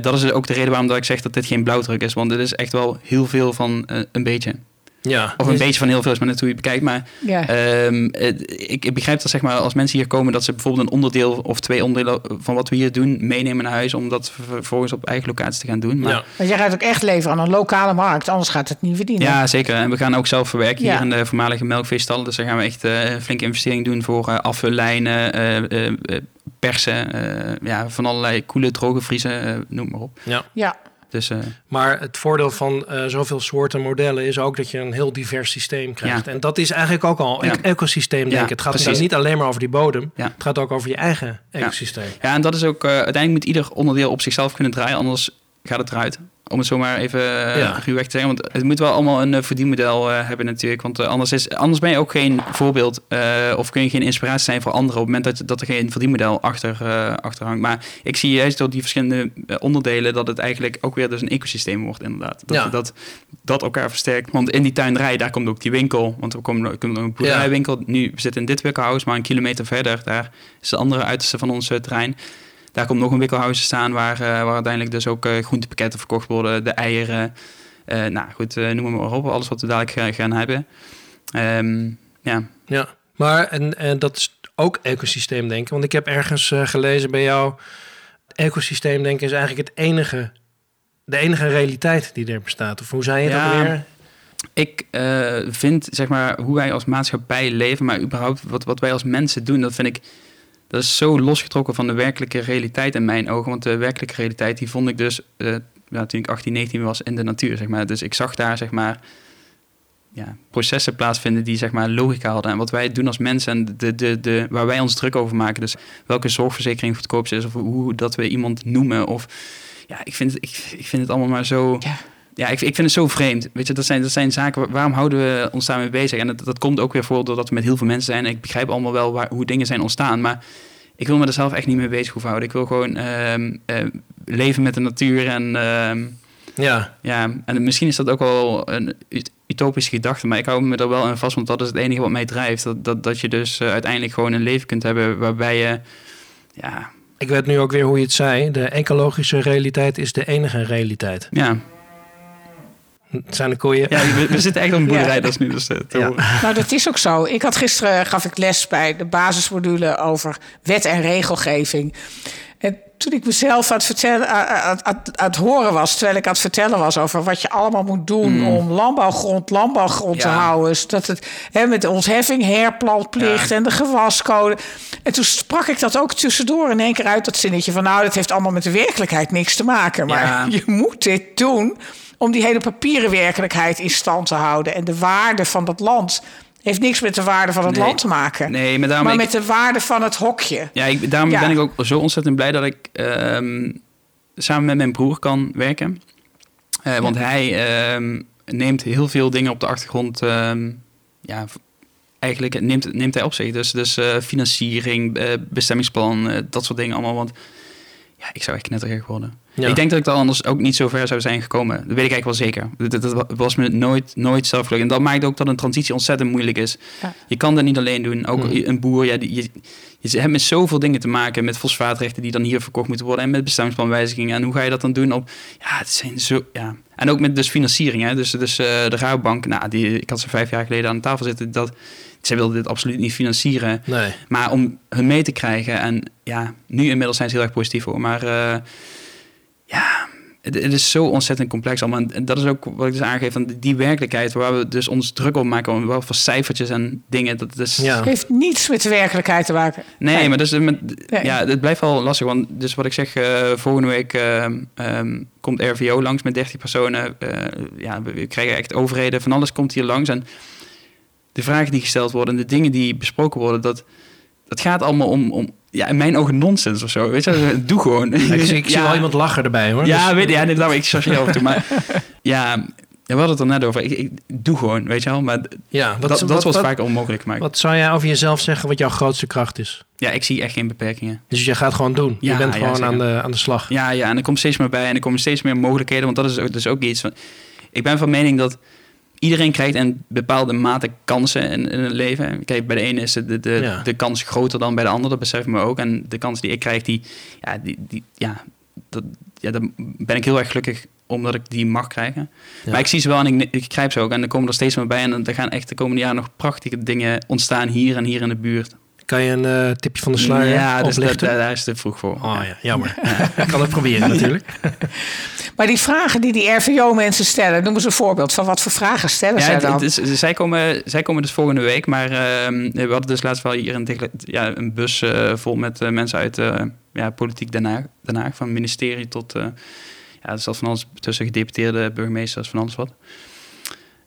dat is ook de reden waarom dat ik zeg dat dit geen blauwdruk is. Want dit is echt wel heel veel van een beetje. Ja. Of een beetje van heel veel is maar net hoe je het bekijkt. Maar Ja. ehm, ik, ik begrijp dat zeg maar, als mensen hier komen... dat ze bijvoorbeeld een onderdeel of twee onderdelen van wat we hier doen... meenemen naar huis om dat vervolgens op eigen locatie te gaan doen. Maar Ja. Want jij gaat ook echt leveren aan een lokale markt, anders gaat het niet verdienen. Ja, zeker. En we gaan ook zelf verwerken Ja. hier in de voormalige melkveestallen. Dus daar gaan we echt eh, een flinke investering doen voor eh afvullijnen, eh, persen. eh, ja, van allerlei koele, droge vriezen, noem maar op. ja. Ja. Dus eh, Maar het voordeel van eh, zoveel soorten modellen is ook dat je een heel divers systeem krijgt. Ja. En dat is eigenlijk ook al Ja. een ecosysteem, denk Ja, ik. Het gaat precies. niet alleen maar over die bodem. Het gaat ook over je eigen ecosysteem. ja, en dat is ook... eh, uiteindelijk moet ieder onderdeel op zichzelf kunnen draaien, anders gaat het eruit. Om het zomaar even uh, Ja. ruwweg te zeggen. Want het moet wel allemaal een eh, verdienmodel eh, hebben natuurlijk. Want eh, anders, is, anders ben je ook geen voorbeeld eh, of kun je geen inspiratie zijn voor anderen... op het moment dat, dat er geen verdienmodel achter, eh, achter hangt. Maar ik zie juist door die verschillende eh, onderdelen... dat het eigenlijk ook weer dus een ecosysteem wordt inderdaad. Dat, Ja. dat, dat elkaar versterkt. Want in die tuinderij, daar komt ook die winkel. Want we komen, er een boerderijwinkel. Nu we zitten in dit wikkelhuis, maar een kilometer verder... daar is de andere uiterste van ons eh, terrein... Daar komt nog een wikkelhuis te staan waar, uh, waar uiteindelijk dus ook uh, groentepakketten verkocht worden, de eieren. Uh, nou goed, noem maar op, alles wat we dadelijk gaan, hebben. Um, ja. ja, maar en, en dat is ook ecosysteem denken. Want ik heb ergens gelezen bij jou, ecosysteem denken is eigenlijk het enige, de enige realiteit die er bestaat. Of hoe zei je ja, dat weer? Ik uh, vind, zeg maar, hoe wij als maatschappij leven, maar überhaupt wat, wat wij als mensen doen, dat vind ik dat is zo losgetrokken van de werkelijke realiteit in mijn ogen. Want de werkelijke realiteit, die vond ik dus uh, ja, toen ik 18, 19 was in de natuur, zeg maar. Dus ik zag daar, zeg maar, ja, processen plaatsvinden die, zeg maar, logica hadden. En wat wij doen als mensen en de, de, de, waar wij ons druk over maken. Dus welke zorgverzekering goedkoopst is of hoe dat we iemand noemen. Of ja, ik vind, ik, ik vind het allemaal maar zo... Ja, ik, ik vind het zo vreemd. Weet je, dat zijn, dat zijn zaken, waarom houden we ons daarmee bezig? En dat, dat komt ook weer voor doordat we met heel veel mensen zijn. En ik begrijp allemaal wel waar, hoe dingen zijn ontstaan. Maar ik wil me er zelf echt niet mee bezig hoeven houden. Ik wil gewoon uh, uh, leven met de natuur. En, uh, ja. ja, en misschien is dat ook wel een utopische gedachte. Maar ik hou me er wel aan vast, want dat is het enige wat mij drijft. Dat, dat, dat je dus uh, uiteindelijk gewoon een leven kunt hebben waarbij je... Ja, ik weet nu ook weer hoe je het zei. De ecologische realiteit is de enige realiteit. Ja. Het zijn de koeien. Ja, we, we zitten echt op een boerderij, ja. dat is nu dus uh, ja. Nou, dat is ook zo. Ik had gisteren gaf ik les bij de basismodule over wet en regelgeving. En toen ik mezelf aan het, vertellen, aan, aan, aan het horen was, terwijl ik aan het vertellen was over wat je allemaal moet doen mm. om landbouwgrond, landbouwgrond ja. te houden. Zodat het hè, met ontheffing, herplantplicht ja. en de gewascode. En toen sprak ik dat ook tussendoor in één keer uit, dat zinnetje van nou, dat heeft allemaal met de werkelijkheid niks te maken. Maar ja. je moet dit doen om die hele papieren werkelijkheid in stand te houden. En de waarde van dat land heeft niks met de waarde van het nee, land te maken. Nee, maar, maar ik, met de waarde van het hokje. Ja, ik, daarom ja. ben ik ook zo ontzettend blij dat ik um, samen met mijn broer kan werken. Uh, want hij um, neemt heel veel dingen op de achtergrond. Um, ja, eigenlijk neemt, neemt hij op zich. Dus, dus uh, financiering, uh, bestemmingsplan, dat soort dingen allemaal. Want ja, ik zou echt knettergek worden. Ja. Ik denk dat ik er anders ook niet zo ver zou zijn gekomen. Dat weet ik eigenlijk wel zeker. Dat, dat was me nooit, nooit zelf. En dat maakt ook dat een transitie ontzettend moeilijk is. Ja. Je kan dat niet alleen doen. Ook hmm. een boer, ja, je, je hebt met zoveel dingen te maken. Met fosfaatrechten die dan hier verkocht moeten worden. En met bestemmingsplanwijzigingen. En hoe ga je dat dan doen op... Ja, het zijn zo... Ja. En ook met dus financiering. Hè. Dus, dus uh, de Rabobank, nou, die, ik had ze vijf jaar geleden aan de tafel zitten. Dat, zij wilden dit absoluut niet financieren. Nee. Maar om hun mee te krijgen. En ja, nu inmiddels zijn ze heel erg positief hoor. Maar uh, ja, het, het, is zo ontzettend complex allemaal. En dat is ook wat ik dus aangeef van die werkelijkheid waar we dus ons druk op maken. Wel voor cijfertjes en dingen. Dat is, ja. heeft niets met de werkelijkheid te maken. Nee, nee. maar dus, met, nee. ja, het blijft wel lastig. Want dus wat ik zeg, uh, volgende week uh, um, komt RVO langs met 30 personen. Uh, ja, we krijgen echt overheden. Van alles komt hier langs. En de vragen die gesteld worden, de dingen die besproken worden, dat, dat gaat allemaal om, om ja, in mijn ogen nonsens of zo. Weet je, doe gewoon. Ja, ik zie, ik zie wel iemand lachen erbij hoor. Ja, dus... weet, ja nee, dat ik chargeer af toe. Maar ja, we hadden het er net over. Ik, ik, doe gewoon, weet je wel. Maar ja, wat, dat, dat wordt vaak onmogelijk gemaakt. Wat zou jij over jezelf zeggen wat jouw grootste kracht is? Ja, ik zie echt geen beperkingen. Dus je gaat gewoon doen. Ja, je bent gewoon aan de, aan de slag. Ja, ja, en er komt steeds meer bij. En er komen steeds meer mogelijkheden. Want dat is ook, dus ook iets van... Ik ben van mening dat iedereen krijgt een bepaalde mate kansen in, in het leven. Kijk, bij de ene is de, de, Ja. de kans groter dan bij de ander, dat besef ik me ook. En de kans die ik krijg, die, ja, die, die, ja, dat, ja, daar ben ik heel erg gelukkig omdat ik die mag krijgen. Ja. Maar ik zie ze wel en ik, ik grijp ze ook. En er komen er steeds meer bij. En er gaan echt de komende jaren nog prachtige dingen ontstaan hier en hier in de buurt. Kan je een eh, tipje van de sluier ja, dus dat, daar is te vroeg voor. Oh ja, jammer. Ik kan het proberen natuurlijk. Maar die vragen die die RVO-mensen stellen, noem eens een voorbeeld van wat voor vragen stellen Ja, zij dan? het is- zij, komen, zij komen dus volgende week, maar ehm, we hadden dus laatst wel hier een, ja, een bus eh, vol met eh, mensen uit eh, ja, politiek Den Haag, Den Haag, van ministerie tot, eh, ja, er zat van alles tussen gedeputeerde burgemeesters, van alles wat.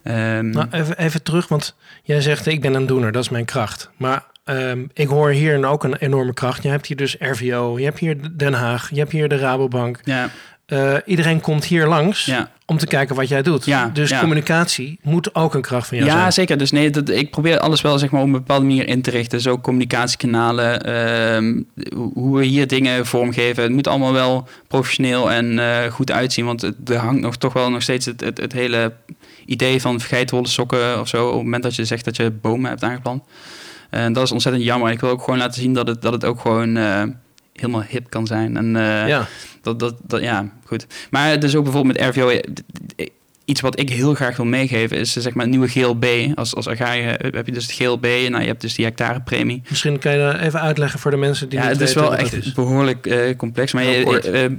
Ehm, Nou, even, even terug, want jij zegt ik ben een doener, dat is mijn kracht. Maar ehm, ik hoor hier ook een enorme kracht. Je hebt hier dus RVO, je hebt hier Den Haag, je hebt hier de Rabobank. ja, Eh, iedereen komt hier langs ja. om te kijken wat jij doet. Ja, dus ja. communicatie moet ook een kracht van jou Ja, zijn. zeker. Dus nee, dat, ik probeer alles wel zeg maar, op een bepaalde manier in te richten. Dus ook communicatiekanalen, ehm, hoe- we hier dingen vormgeven. Het moet allemaal wel professioneel en eh, goed uitzien. Want het, er hangt nog toch wel nog steeds het, het, het hele idee van geitenwolle sokken of zo. Op het moment dat je zegt dat je bomen hebt aangeplant. En dat is ontzettend jammer. Ik wil ook gewoon laten zien dat het, dat het ook gewoon eh, helemaal hip kan zijn. En eh, ja. dat, dat, dat, ja, goed. Maar dus ook bijvoorbeeld met RVO. Eh, Iets wat ik heel graag wil meegeven is eh, zeg maar het nieuwe GLB. Als, als agrariër heb je dus het GLB. Nou, je hebt dus die hectarepremie. Misschien kan je dat even uitleggen voor de mensen die Ja, niet het is weten wel wat echt dat is. behoorlijk eh, complex. Maar je, eh, eh, eh,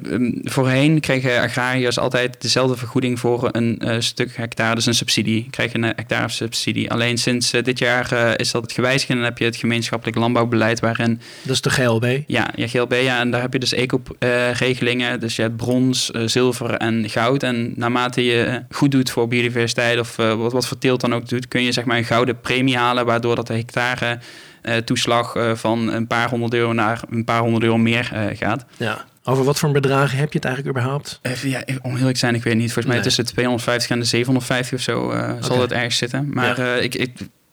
voorheen kregen agrariërs altijd dezelfde vergoeding voor een eh, stuk hectare. Dus een subsidie. Krijg je een hectare subsidie. Alleen sinds eh, dit jaar eh, is dat gewijzigd. En dan heb je het gemeenschappelijk landbouwbeleid waarin Dat is de GLB. ja, ja, GLB, ja. En daar heb je dus eco-regelingen. dus je hebt brons, eh, zilver en goud. En naarmate je eh, goed doet voor biodiversiteit of eh, wat, wat voor teelt dan ook doet, kun je zeg maar een gouden premie halen, waardoor dat de hectare eh, toeslag eh, van een paar honderd euro naar een paar honderd euro meer gaat. Ja. Over wat voor bedragen heb je het eigenlijk überhaupt? Even, ja, om eerlijk te zijn, ik weet niet. Volgens mij Nee. tussen de 250 en de 750 of zo zal het ergens zitten. Maar ik, ik,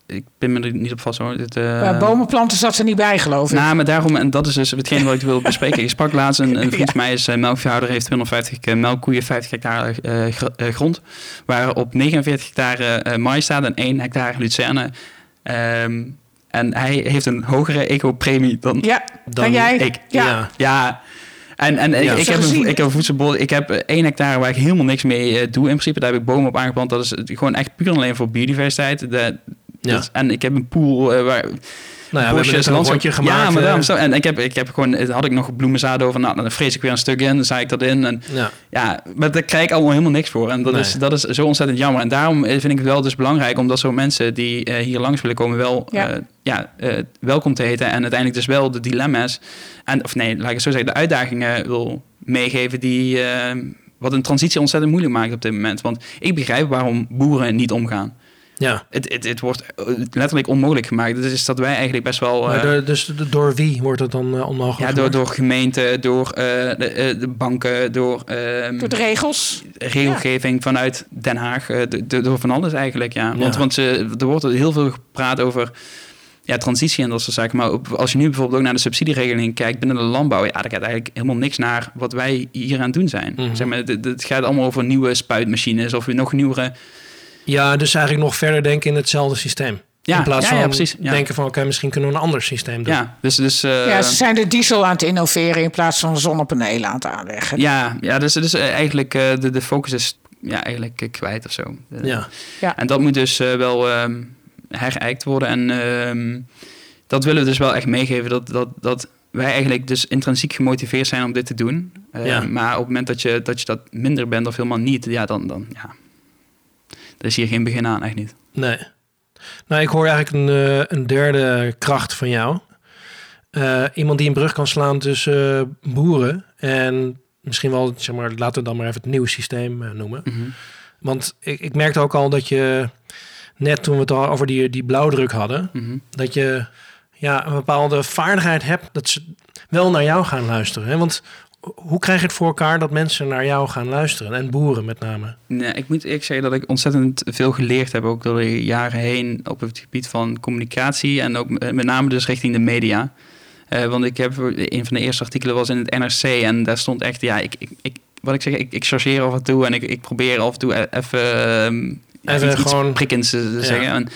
ik ben me er niet op vast hoor. Dit, eh, Maar bomenplanten zat er niet bij, geloof ik. Nou, maar daarom, en dat is dus hetgeen wat ik wil bespreken. Ik sprak laatst een, een vriend van mij, is eh, melkveehouder, heeft 250 uh, melkkoeien, 50 hectare eh, gr- eh, grond. Waar op 49 hectare eh maïs staat en 1 hectare lucerne. Ehm, en hij heeft een hogere eco-premie dan ja, Dan jij? ik. Ja. Ja. En, en Ja. ik, heb een, ik heb een voedselbol. Ik heb eh, één hectare waar ik helemaal niks mee eh, doe. In principe, daar heb ik bomen op aangeplant. Dat is gewoon echt puur en alleen voor biodiversiteit. De, Ja. dat- en ik heb een pool eh, waar Nou ja, we hebben een rondje gemaakt. Ja, maar eh, daarom zo. En ik heb, ik heb gewoon, had ik nog bloemenzaden over. Nou, dan vrees ik weer een stuk in. Dan zaai ik dat in. En ja. ja, maar daar krijg ik allemaal helemaal niks voor. En dat, Nee. is, dat is zo ontzettend jammer. En daarom eh, vind ik het wel dus belangrijk... omdat zo'n mensen die hier langs willen komen... wel Ja. eh, welkom te heten. En uiteindelijk dus wel de dilemma's... En, of nee, laat ik het zo zeggen... de uitdagingen wil meegeven die... eh, wat een transitie ontzettend moeilijk maakt op dit moment. Want ik begrijp waarom boeren niet omgaan. Ja. Het, het, het wordt eh, letterlijk onmogelijk gemaakt. Dus is dat wij eigenlijk best wel... Maar eh, dus de- door wie wordt het dan eh, onmogelijk ja, door, gemaakt? door gemeenten, door eh, de, de banken, door, ehm, Door de regels. regelgeving vanuit Den Haag, de- de- door van alles eigenlijk. Ja. Want, Ja. want ze, er wordt heel veel gepraat over ja, transitie en dat soort zaken. Maar als je nu bijvoorbeeld ook naar de subsidieregeling kijkt binnen de landbouw, ja, daar gaat eigenlijk helemaal niks naar wat wij hier aan het doen zijn. Mhm. Zeg maar, het, het gaat allemaal over nieuwe spuitmachines of nog nieuwere. Ja, dus eigenlijk nog verder denken in hetzelfde systeem. Ja, in plaats ja, van ja, precies. Ja. denken van oké, misschien kunnen we een ander systeem doen. Ja, dus, dus eh, ja, ze zijn de diesel aan het innoveren in plaats van zonnepanelen aan het aanleggen. ja, ja, dus, dus eh, eigenlijk eh, de, de focus is ja, eigenlijk kwijt of zo. Eh, Ja. En dat moet dus wel ehm herijkt worden. En ehm, dat willen we dus wel echt meegeven. Dat, dat, dat wij eigenlijk dus intrinsiek gemotiveerd zijn om dit te doen. Eh, Ja. Maar op het moment dat je, dat je dat minder bent of helemaal niet, ja, dan, dan ja. Er is hier geen begin aan, echt niet. Nee. Nou, ik hoor eigenlijk een, eh, een derde kracht van jou. Eh, iemand die een brug kan slaan tussen eh, boeren en misschien wel, zeg maar, laten we dan maar even het nieuwe systeem noemen. Mhm. Want ik, ik merkte ook al dat je, net toen we het al over die, die blauwdruk hadden, Mhm. dat je ja, een bepaalde vaardigheid hebt dat ze wel naar jou gaan luisteren. Hè? Want hoe krijg je het voor elkaar dat mensen naar jou gaan luisteren? En boeren met name. Nee, ik moet eerlijk zeggen dat ik ontzettend veel geleerd heb, ook door de jaren heen, op het gebied van communicatie en ook met name dus richting de media. Eh, want ik heb een van de eerste artikelen was in het NRC en daar stond echt, ja, ik, ik, ik wat ik zeg, ik, ik chargeer af en toe en ik, ik probeer af en toe e- even, ehm, Even iets, iets gewoon- prikkends te Ja. zeggen. En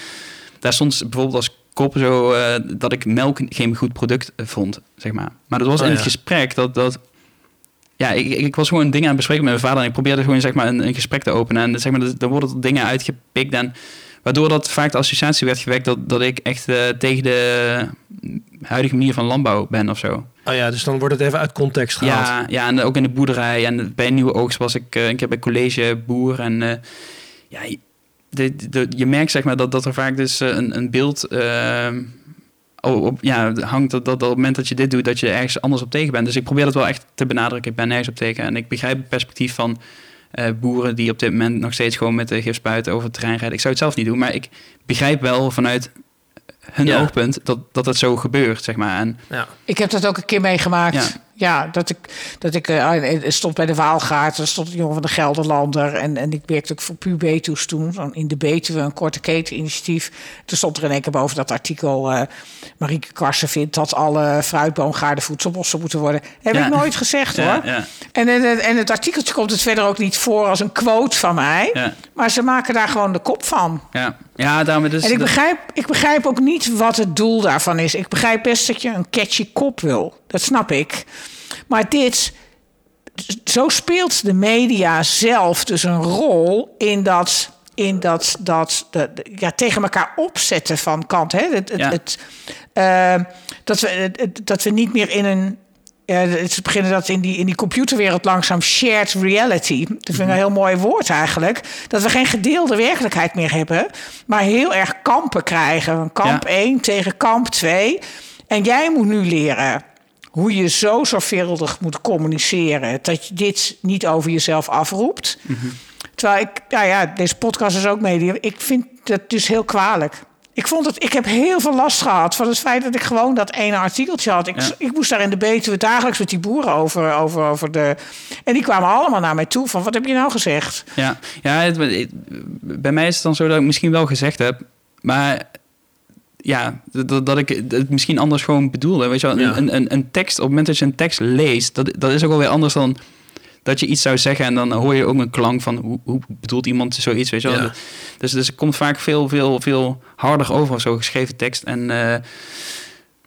daar stond bijvoorbeeld als kop zo eh, dat ik melk geen goed product vond, zeg maar. Maar dat was Oh, in ja. het gesprek dat, dat ja, ik, ik was gewoon dingen aan het bespreken met mijn vader. En ik probeerde gewoon zeg maar, een, een gesprek te openen. En zeg maar, er worden er dingen uitgepikt. En waardoor dat vaak de associatie werd gewekt dat, dat ik echt uh, tegen de huidige manier van landbouw ben of zo. Oh ja, dus dan wordt het even uit context gehaald. Ja, ja en ook in de boerderij. En bij een nieuwe oogst was ik uh, een keer bij college boer. En uh, ja, de, de, je merkt zeg maar dat, dat er vaak dus een, een beeld op, ja, hangt dat, dat, op het moment dat je dit doet, dat je ergens anders op tegen bent. Dus ik probeer dat wel echt te benadrukken. Ik ben nergens op tegen. En ik begrijp het perspectief van uh, boeren die op dit moment nog steeds gewoon met de gifspuiten over het terrein rijden. Ik zou het zelf niet doen, maar ik begrijp wel vanuit hun ja. oogpunt dat, dat het zo gebeurt, zeg maar. En, ja. Ik heb dat ook een keer meegemaakt. Ja. Ja, dat ik, dat ik uh, stond bij de Waalgaard, er stond een jongen van de Gelderlander. En, en ik werkte ook voor Pubetus toen, in de Betuwe, een korte keteninitiatief. Toen stond er in één keer boven dat artikel... Uh, Marieke Karsen vindt dat alle fruitboomgaarden voedselbossen moeten worden. Heb ik nooit gezegd hoor. Ja, en, en, en het artikeltje komt het verder ook niet voor als een quote van mij. Maar ze maken daar gewoon de kop van. Ja, ja daarom dus... En ik begrijp, ik begrijp ook niet wat het doel daarvan is. Ik begrijp best dat je een catchy kop wil. Dat snap ik. Maar dit, zo speelt de media zelf dus een rol in dat, in dat, dat de, ja, tegen elkaar opzetten van kant. Hè? Het, ja. het, uh, dat, we, dat we niet meer in een. Ja, ze beginnen dat in die, in die computerwereld langzaam shared reality. Dat vind ik een heel mooi woord eigenlijk. Dat we geen gedeelde werkelijkheid meer hebben, maar heel erg kampen krijgen. Kamp ja. 1 tegen kamp 2. En jij moet nu leren hoe je zo zorgvuldig moet communiceren dat je dit niet over jezelf afroept. Terwijl ik, ja, ja, deze podcast is ook media. Ik vind dat dus heel kwalijk. Ik vond het, ik heb heel veel last gehad van het feit dat ik gewoon dat ene artikeltje had. Ik, ik moest daar in de Betuwe dagelijks met die boeren over, over, over de. En die kwamen allemaal naar mij toe van wat heb je nou gezegd? Ja, ja het, bij mij is het dan zo dat ik misschien wel gezegd heb, maar ja, dat, dat ik het misschien anders gewoon bedoelde. Weet je wel, een, een, een tekst, op het moment dat je een tekst leest, dat, dat is ook alweer anders dan dat je iets zou zeggen en dan hoor je ook een klank van hoe, hoe bedoelt iemand zoiets, weet je wel. Dus, dus het komt vaak veel, veel, veel harder over, zo'n geschreven tekst. En uh,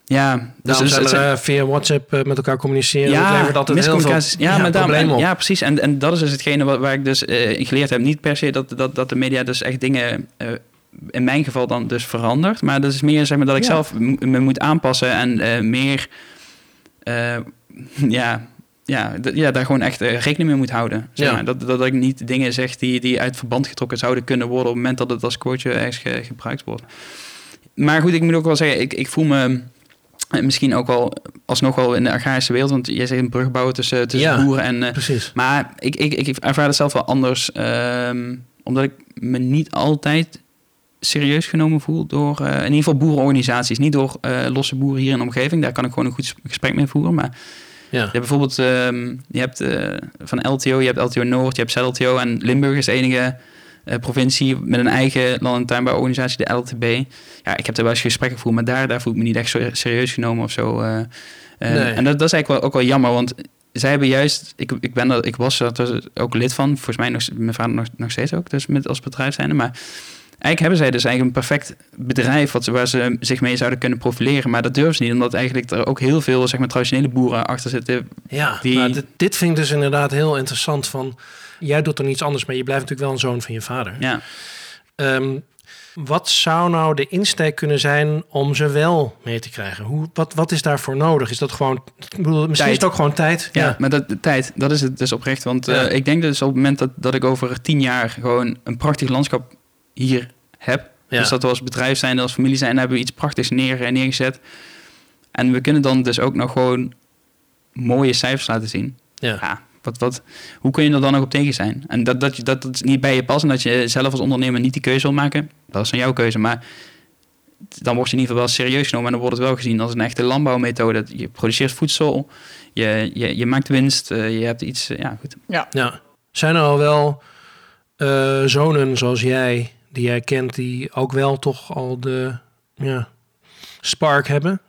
ja, dus, dus het, uh, via WhatsApp uh, met elkaar communiceren. Ja, dat levert altijd heel veel ja, ja, maar daarom, op. Ja, precies. En, en dat is dus hetgene wat, waar ik dus geleerd heb. Niet per se dat, dat, dat de media dus echt dingen in mijn geval dan dus veranderd. Maar dat is meer zeg maar dat ik zelf me moet aanpassen en uh, meer uh, ja, ja, ja, daar gewoon echt uh, rekening mee moet houden. Zeg maar. dat, dat ik niet dingen zeg die, die uit verband getrokken zouden kunnen worden op het moment dat het als quoteje ergens ge, gebruikt wordt. Maar goed, ik moet ook wel zeggen, ik, ik voel me misschien ook wel alsnog wel in de agrarische wereld. Want jij zegt een brug bouwen tussen, tussen ja, boeren en... precies. Maar ik, ik, ik ervaar het zelf wel anders. Um, omdat ik me niet altijd serieus genomen voel door uh, in ieder geval boerenorganisaties. Niet door uh, losse boeren hier in de omgeving. Daar kan ik gewoon een goed gesprek mee voeren. Maar ja. je hebt bijvoorbeeld, um, je hebt uh, van LTO, je hebt LTO Noord, je hebt ZLTO en Limburg is de enige provincie met een eigen land- en tuinbouworganisatie, de LTB. Ja, ik heb er wel eens gesprekken gevoerd, maar daar, daar voel ik me niet echt serieus genomen of zo. Nee. En dat, dat is eigenlijk wel, ook wel jammer, want zij hebben juist, ik, ik, ben er, ik was er ook lid van, volgens mij nog, mijn vader nog, nog steeds ook, dus met als bedrijf zijn, maar Eigenlijk hebben zij dus eigenlijk een perfect bedrijf wat, waar ze zich mee zouden kunnen profileren. Maar dat durven ze niet, omdat eigenlijk er ook heel veel zeg maar, traditionele boeren achter zitten. Ja, die... maar dit, dit vind ik dus inderdaad heel interessant. Van, jij doet er niets anders mee. Je blijft natuurlijk wel een zoon van je vader. Ja. Um, wat zou nou de insteek kunnen zijn om ze wel mee te krijgen? Hoe, wat, wat is daarvoor nodig? Is dat gewoon. Ik bedoel, misschien tijd. is het ook gewoon tijd. Ja, ja. maar dat, de tijd, dat is het dus oprecht. Want ja. uh, ik denk dus op het moment dat, dat ik over tien jaar gewoon een prachtig landschap hier heb. Ja. Dus dat we als bedrijf zijn, als familie zijn, hebben we iets prachtigs neer, neergezet. En we kunnen dan dus ook nog gewoon mooie cijfers laten zien. Ja. ja wat, wat, hoe kun je er dan nog op tegen zijn? En dat, dat, dat, dat niet bij je past en dat je zelf als ondernemer niet die keuze wil maken, dat is dan jouw keuze. Maar dan word je in ieder geval wel serieus genomen en dan wordt het wel gezien als een echte landbouwmethode. Je produceert voedsel, je, je, je maakt winst, uh, je hebt iets, uh, ja goed. Ja. ja. Zijn er al wel uh, zonen zoals jij die jij kent, die ook wel toch al de ja, spark hebben,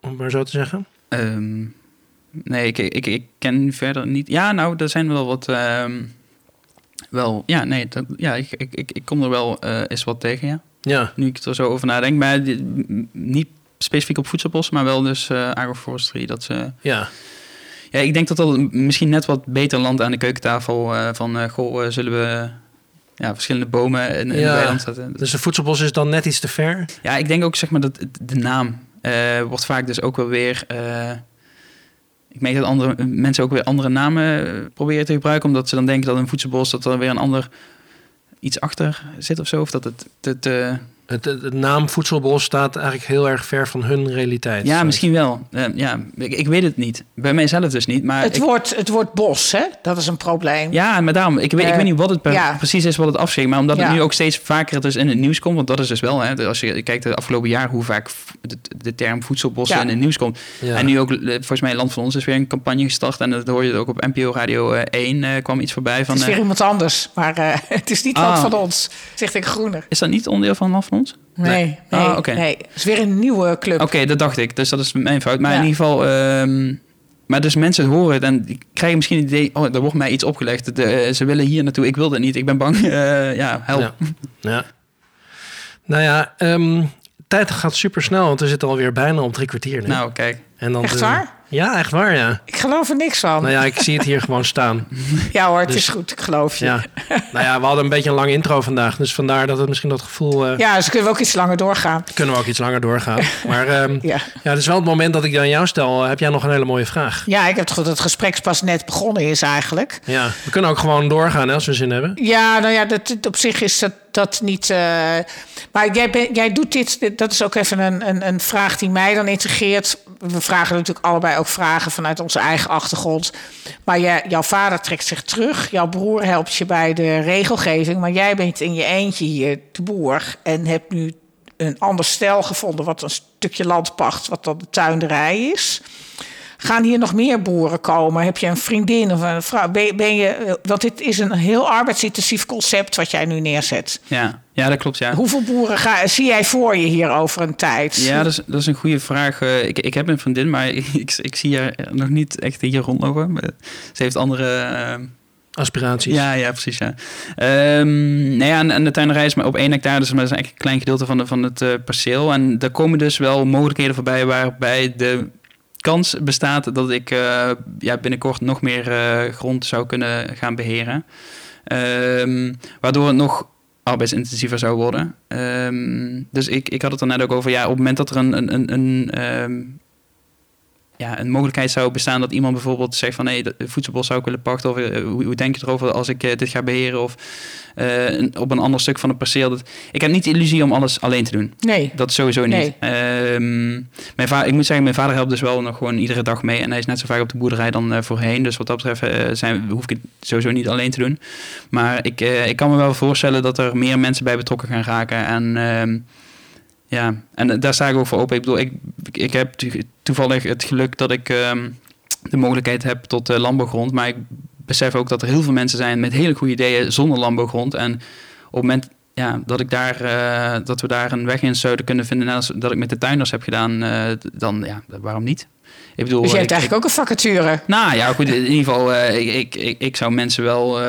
om maar zo te zeggen? Um, nee, ik, ik, ik ken verder niet. Ja, nou, er zijn wel wat. Um, wel, ja, nee, dat, ja, ik, ik, ik, ik kom er wel uh, eens wat tegen, ja. Ja. Nu ik er zo over nadenk, maar niet specifiek op voedselbos, maar wel dus uh, agroforestry. Dat ze. Ja. Ja, ik denk dat dat misschien net wat beter landt aan de keukentafel. eh, van, eh, goh, eh, zullen we ja, verschillende bomen in, in Ja. het weiland zetten. Dus de voedselbos is dan net iets te ver. Ja, ik denk ook zeg maar dat de naam eh, wordt vaak dus ook wel weer. eh, ik merk dat andere mensen ook weer andere namen eh, proberen te gebruiken, omdat ze dan denken dat een voedselbos dat er weer een ander iets achter zit of zo, of dat het. eh, Het, het, het naam voedselbos staat eigenlijk heel erg ver van hun realiteit. ja, misschien wel. Eh, ja, ik, ik weet het niet. Bij mijzelf dus niet. Maar Het, ik- wordt, het wordt bos, hè? Dat is een probleem. Ja, maar daarom, ik weet, ik Eh, weet niet wat het per- ja. precies is wat het afschrikt. Maar omdat Ja. het nu ook steeds vaker dus in het nieuws komt. Want dat is dus wel, hè, als je kijkt de afgelopen jaar hoe vaak de, de term voedselbossen Ja. in het nieuws komt. Ja. En nu ook, eh, volgens mij, Land van Ons is weer een campagne gestart. En dat hoor je ook op NPO Radio eh, 1 eh, kwam iets voorbij van... het is weer eh, iemand anders, maar eh, het is niet Ah. wat van ons. Zegt ik groener. is dat niet onderdeel van Land van Ons? Nee, nee, Ah, oké. nee. Het is weer een nieuwe club. Oké, dat dacht ik. Dus dat is mijn fout. Maar Ja. in ieder geval... ehm, maar dus mensen horen het en krijgen misschien het idee... Oh, er wordt mij iets opgelegd. De, eh, ze willen hier naartoe. Ik wil dat niet. Ik ben bang. Eh, ja, help. Ja. ja. Nou ja, ehm, tijd gaat super snel, want we zitten alweer bijna op drie kwartier. nu. Nou, kijk. en dan Echt waar? Ja, echt waar, ja. Ik geloof er niks van. Nou ja, ik zie het hier gewoon staan. Ja hoor, het Dus- is goed, ik geloof je. Ja. Nou ja, we hadden een beetje een lang intro vandaag, dus vandaar dat het misschien dat gevoel... eh, Ja, dus kunnen we ook iets langer doorgaan. Kunnen we ook iets langer doorgaan. Maar ehm, Ja. ja, het is wel het moment dat ik die aan jou stel. Heb jij nog een hele mooie vraag? Ja, ik heb het goed dat het gesprek pas net begonnen is eigenlijk. Ja, we kunnen ook gewoon doorgaan hè, als we zin hebben. Ja, nou ja, dat, op zich is dat, dat niet. eh, maar jij, ben- jij doet dit, dit- dat is ook even een, een, een vraag die mij dan integreert. We vragen natuurlijk allebei vragen vanuit onze eigen achtergrond. Maar jij, jouw vader trekt zich terug, jouw broer helpt je bij de regelgeving. Maar jij bent in je eentje hier de boer en hebt nu een ander stel gevonden, wat een stukje land pacht, wat dan de tuinderij is. Gaan hier nog meer boeren komen? Heb je een vriendin of een vrouw? Ben, je- ben je, eh, want dit is een heel arbeidsintensief concept wat jij nu neerzet. Ja, ja dat klopt, ja. Hoeveel boeren ga, zie jij voor je hier over een tijd? Ja, dat is, dat is een goede vraag. Eh, ik, ik heb een vriendin, maar ik, ik, zie haar nog niet echt hier rondlopen. Maar Ze heeft andere... eh, Aspiraties. ja, ja, precies, ja. Ehm nou ja, en, en de tuinerij is maar op één hectare, dus dat is eigenlijk een klein gedeelte van, de, van het perceel. En daar komen dus wel mogelijkheden voorbij waarbij de kans bestaat dat ik eh, ja, binnenkort nog meer eh, grond zou kunnen gaan beheren. Ehm, waardoor het nog arbeidsintensiever zou worden. Ehm, dus ik, ik had het er net ook over, ja, op het moment dat er een, een, een, een, ehm, ja, een mogelijkheid zou bestaan dat iemand bijvoorbeeld zegt van nee, de voedselbos zou ik willen pachten. Of eh, hoe, hoe denk je erover als ik dit ga beheren? Of een- op een ander stuk van het perceel. Dat, ik heb niet de illusie om alles alleen te doen. Nee. Dat sowieso niet. Nee. Ehm, mijn va- ik moet zeggen, mijn vader helpt dus wel nog gewoon iedere dag mee. En hij is net zo vaak op de boerderij dan eh, voorheen. Dus wat dat betreft eh, zijn, hoef ik het sowieso niet alleen te doen. Maar ik, eh, ik kan me wel voorstellen dat er meer mensen bij betrokken gaan raken. En ehm, ja, en daar sta ik ook voor open. Ik bedoel, ik, ik heb to- toevallig het geluk dat ik ehm, de mogelijkheid heb tot landbouwgrond. Maar ik besef ook dat er heel veel mensen zijn met hele goede ideeën zonder landbouwgrond. En op het moment ja, dat, ik daar, eh, dat we daar een weg in zouden kunnen vinden, net als dat ik met de tuinders heb gedaan, eh, dan ja, waarom niet? Ik bedoel, Dus je hebt ik- eigenlijk ook een vacature. nou ja, goed, in ieder geval, eh, ik, ik, ik, zou mensen wel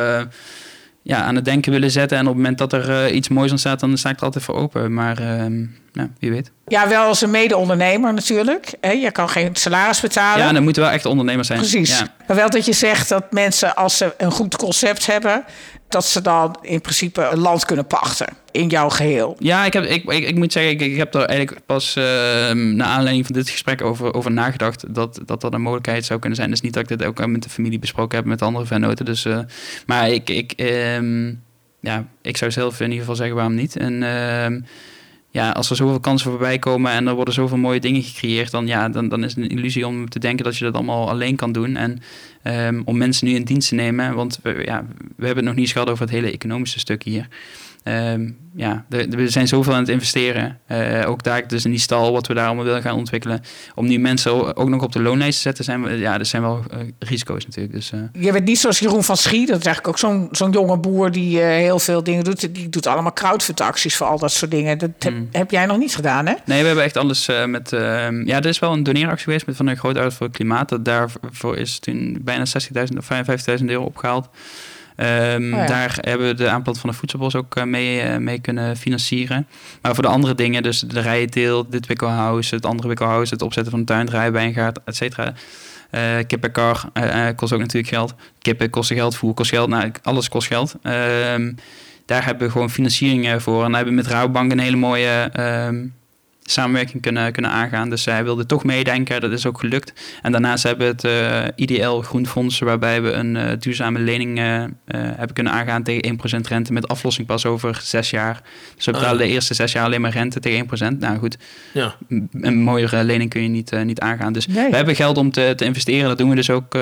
ja, aan het denken willen zetten. En op het moment dat er iets moois ontstaat, dan sta ik er altijd voor open. Maar ehm, ja, wie weet. Ja, wel als een mede-ondernemer natuurlijk. Je kan geen salaris betalen. Ja, dan moeten wel echt ondernemers zijn. Precies. Ja. Maar wel dat je zegt dat mensen, als ze een goed concept hebben, dat ze dan in principe een land kunnen pachten in jouw geheel. Ja, ik, heb, ik, ik, ik moet zeggen, ik, ik heb er eigenlijk pas uh, naar aanleiding van dit gesprek over, over nagedacht dat, dat dat een mogelijkheid zou kunnen zijn. Dus niet dat ik dit ook met de familie besproken heb met andere vennoten. Dus, uh, maar ik, ik, um, ja, ik zou zelf in ieder geval zeggen waarom niet. En uh, ja, als er zoveel kansen voorbij komen en er worden zoveel mooie dingen gecreëerd, dan, ja, dan, dan is het een illusie om te denken dat je dat allemaal alleen kan doen. En um, om mensen nu in dienst te nemen, want we, ja, we hebben het nog niet eens gehad over het hele economische stuk hier. Um, ja, we zijn zoveel aan het investeren. Uh, ook daar dus in die stal, wat we daar allemaal willen gaan ontwikkelen. Om nu mensen ook nog op de loonlijst te zetten, zijn we, ja, dat zijn wel uh, risico's natuurlijk. Dus, uh. Je bent niet zoals Jeroen van Schie, dat is eigenlijk ook zo'n zo'n jonge boer die heel veel dingen doet. Die doet allemaal crowdfundacties voor al dat soort dingen. Dat heb, heb jij nog niet gedaan, hè? Nee, we hebben echt alles met... ja, er is wel een doneeractie geweest met van een groot uit voor het klimaat. Dat daarvoor is toen bijna 60.000 of 55.000 euro opgehaald. Um, oh ja. Daar hebben we de aanplant van de voedselbos ook uh, mee, uh, mee kunnen financieren. Maar voor de andere dingen, dus de rijenteelt, dit wikkelhuis, het andere wikkelhuis, het opzetten van de tuindraai, wijngaard, et cetera. Uh, kippenkar uh, kost ook natuurlijk geld. Kippen kosten geld, voer kost geld. Nou, alles kost geld. Ehm, daar hebben we gewoon financiering voor. En daar hebben we met Rouwbank een hele mooie ehm, samenwerking kunnen, kunnen aangaan. Dus zij wilde toch meedenken, dat is ook gelukt. En daarnaast hebben we het uh, IDL Groenfonds, waarbij we een uh, duurzame lening uh, hebben kunnen aangaan tegen 1% rente met aflossing pas over zes jaar. Dus we betalen de eerste zes jaar alleen maar rente tegen 1%. Nou goed, ja. een mooiere lening kun je niet, niet aangaan. Dus we hebben geld om te, te investeren, dat doen we dus ook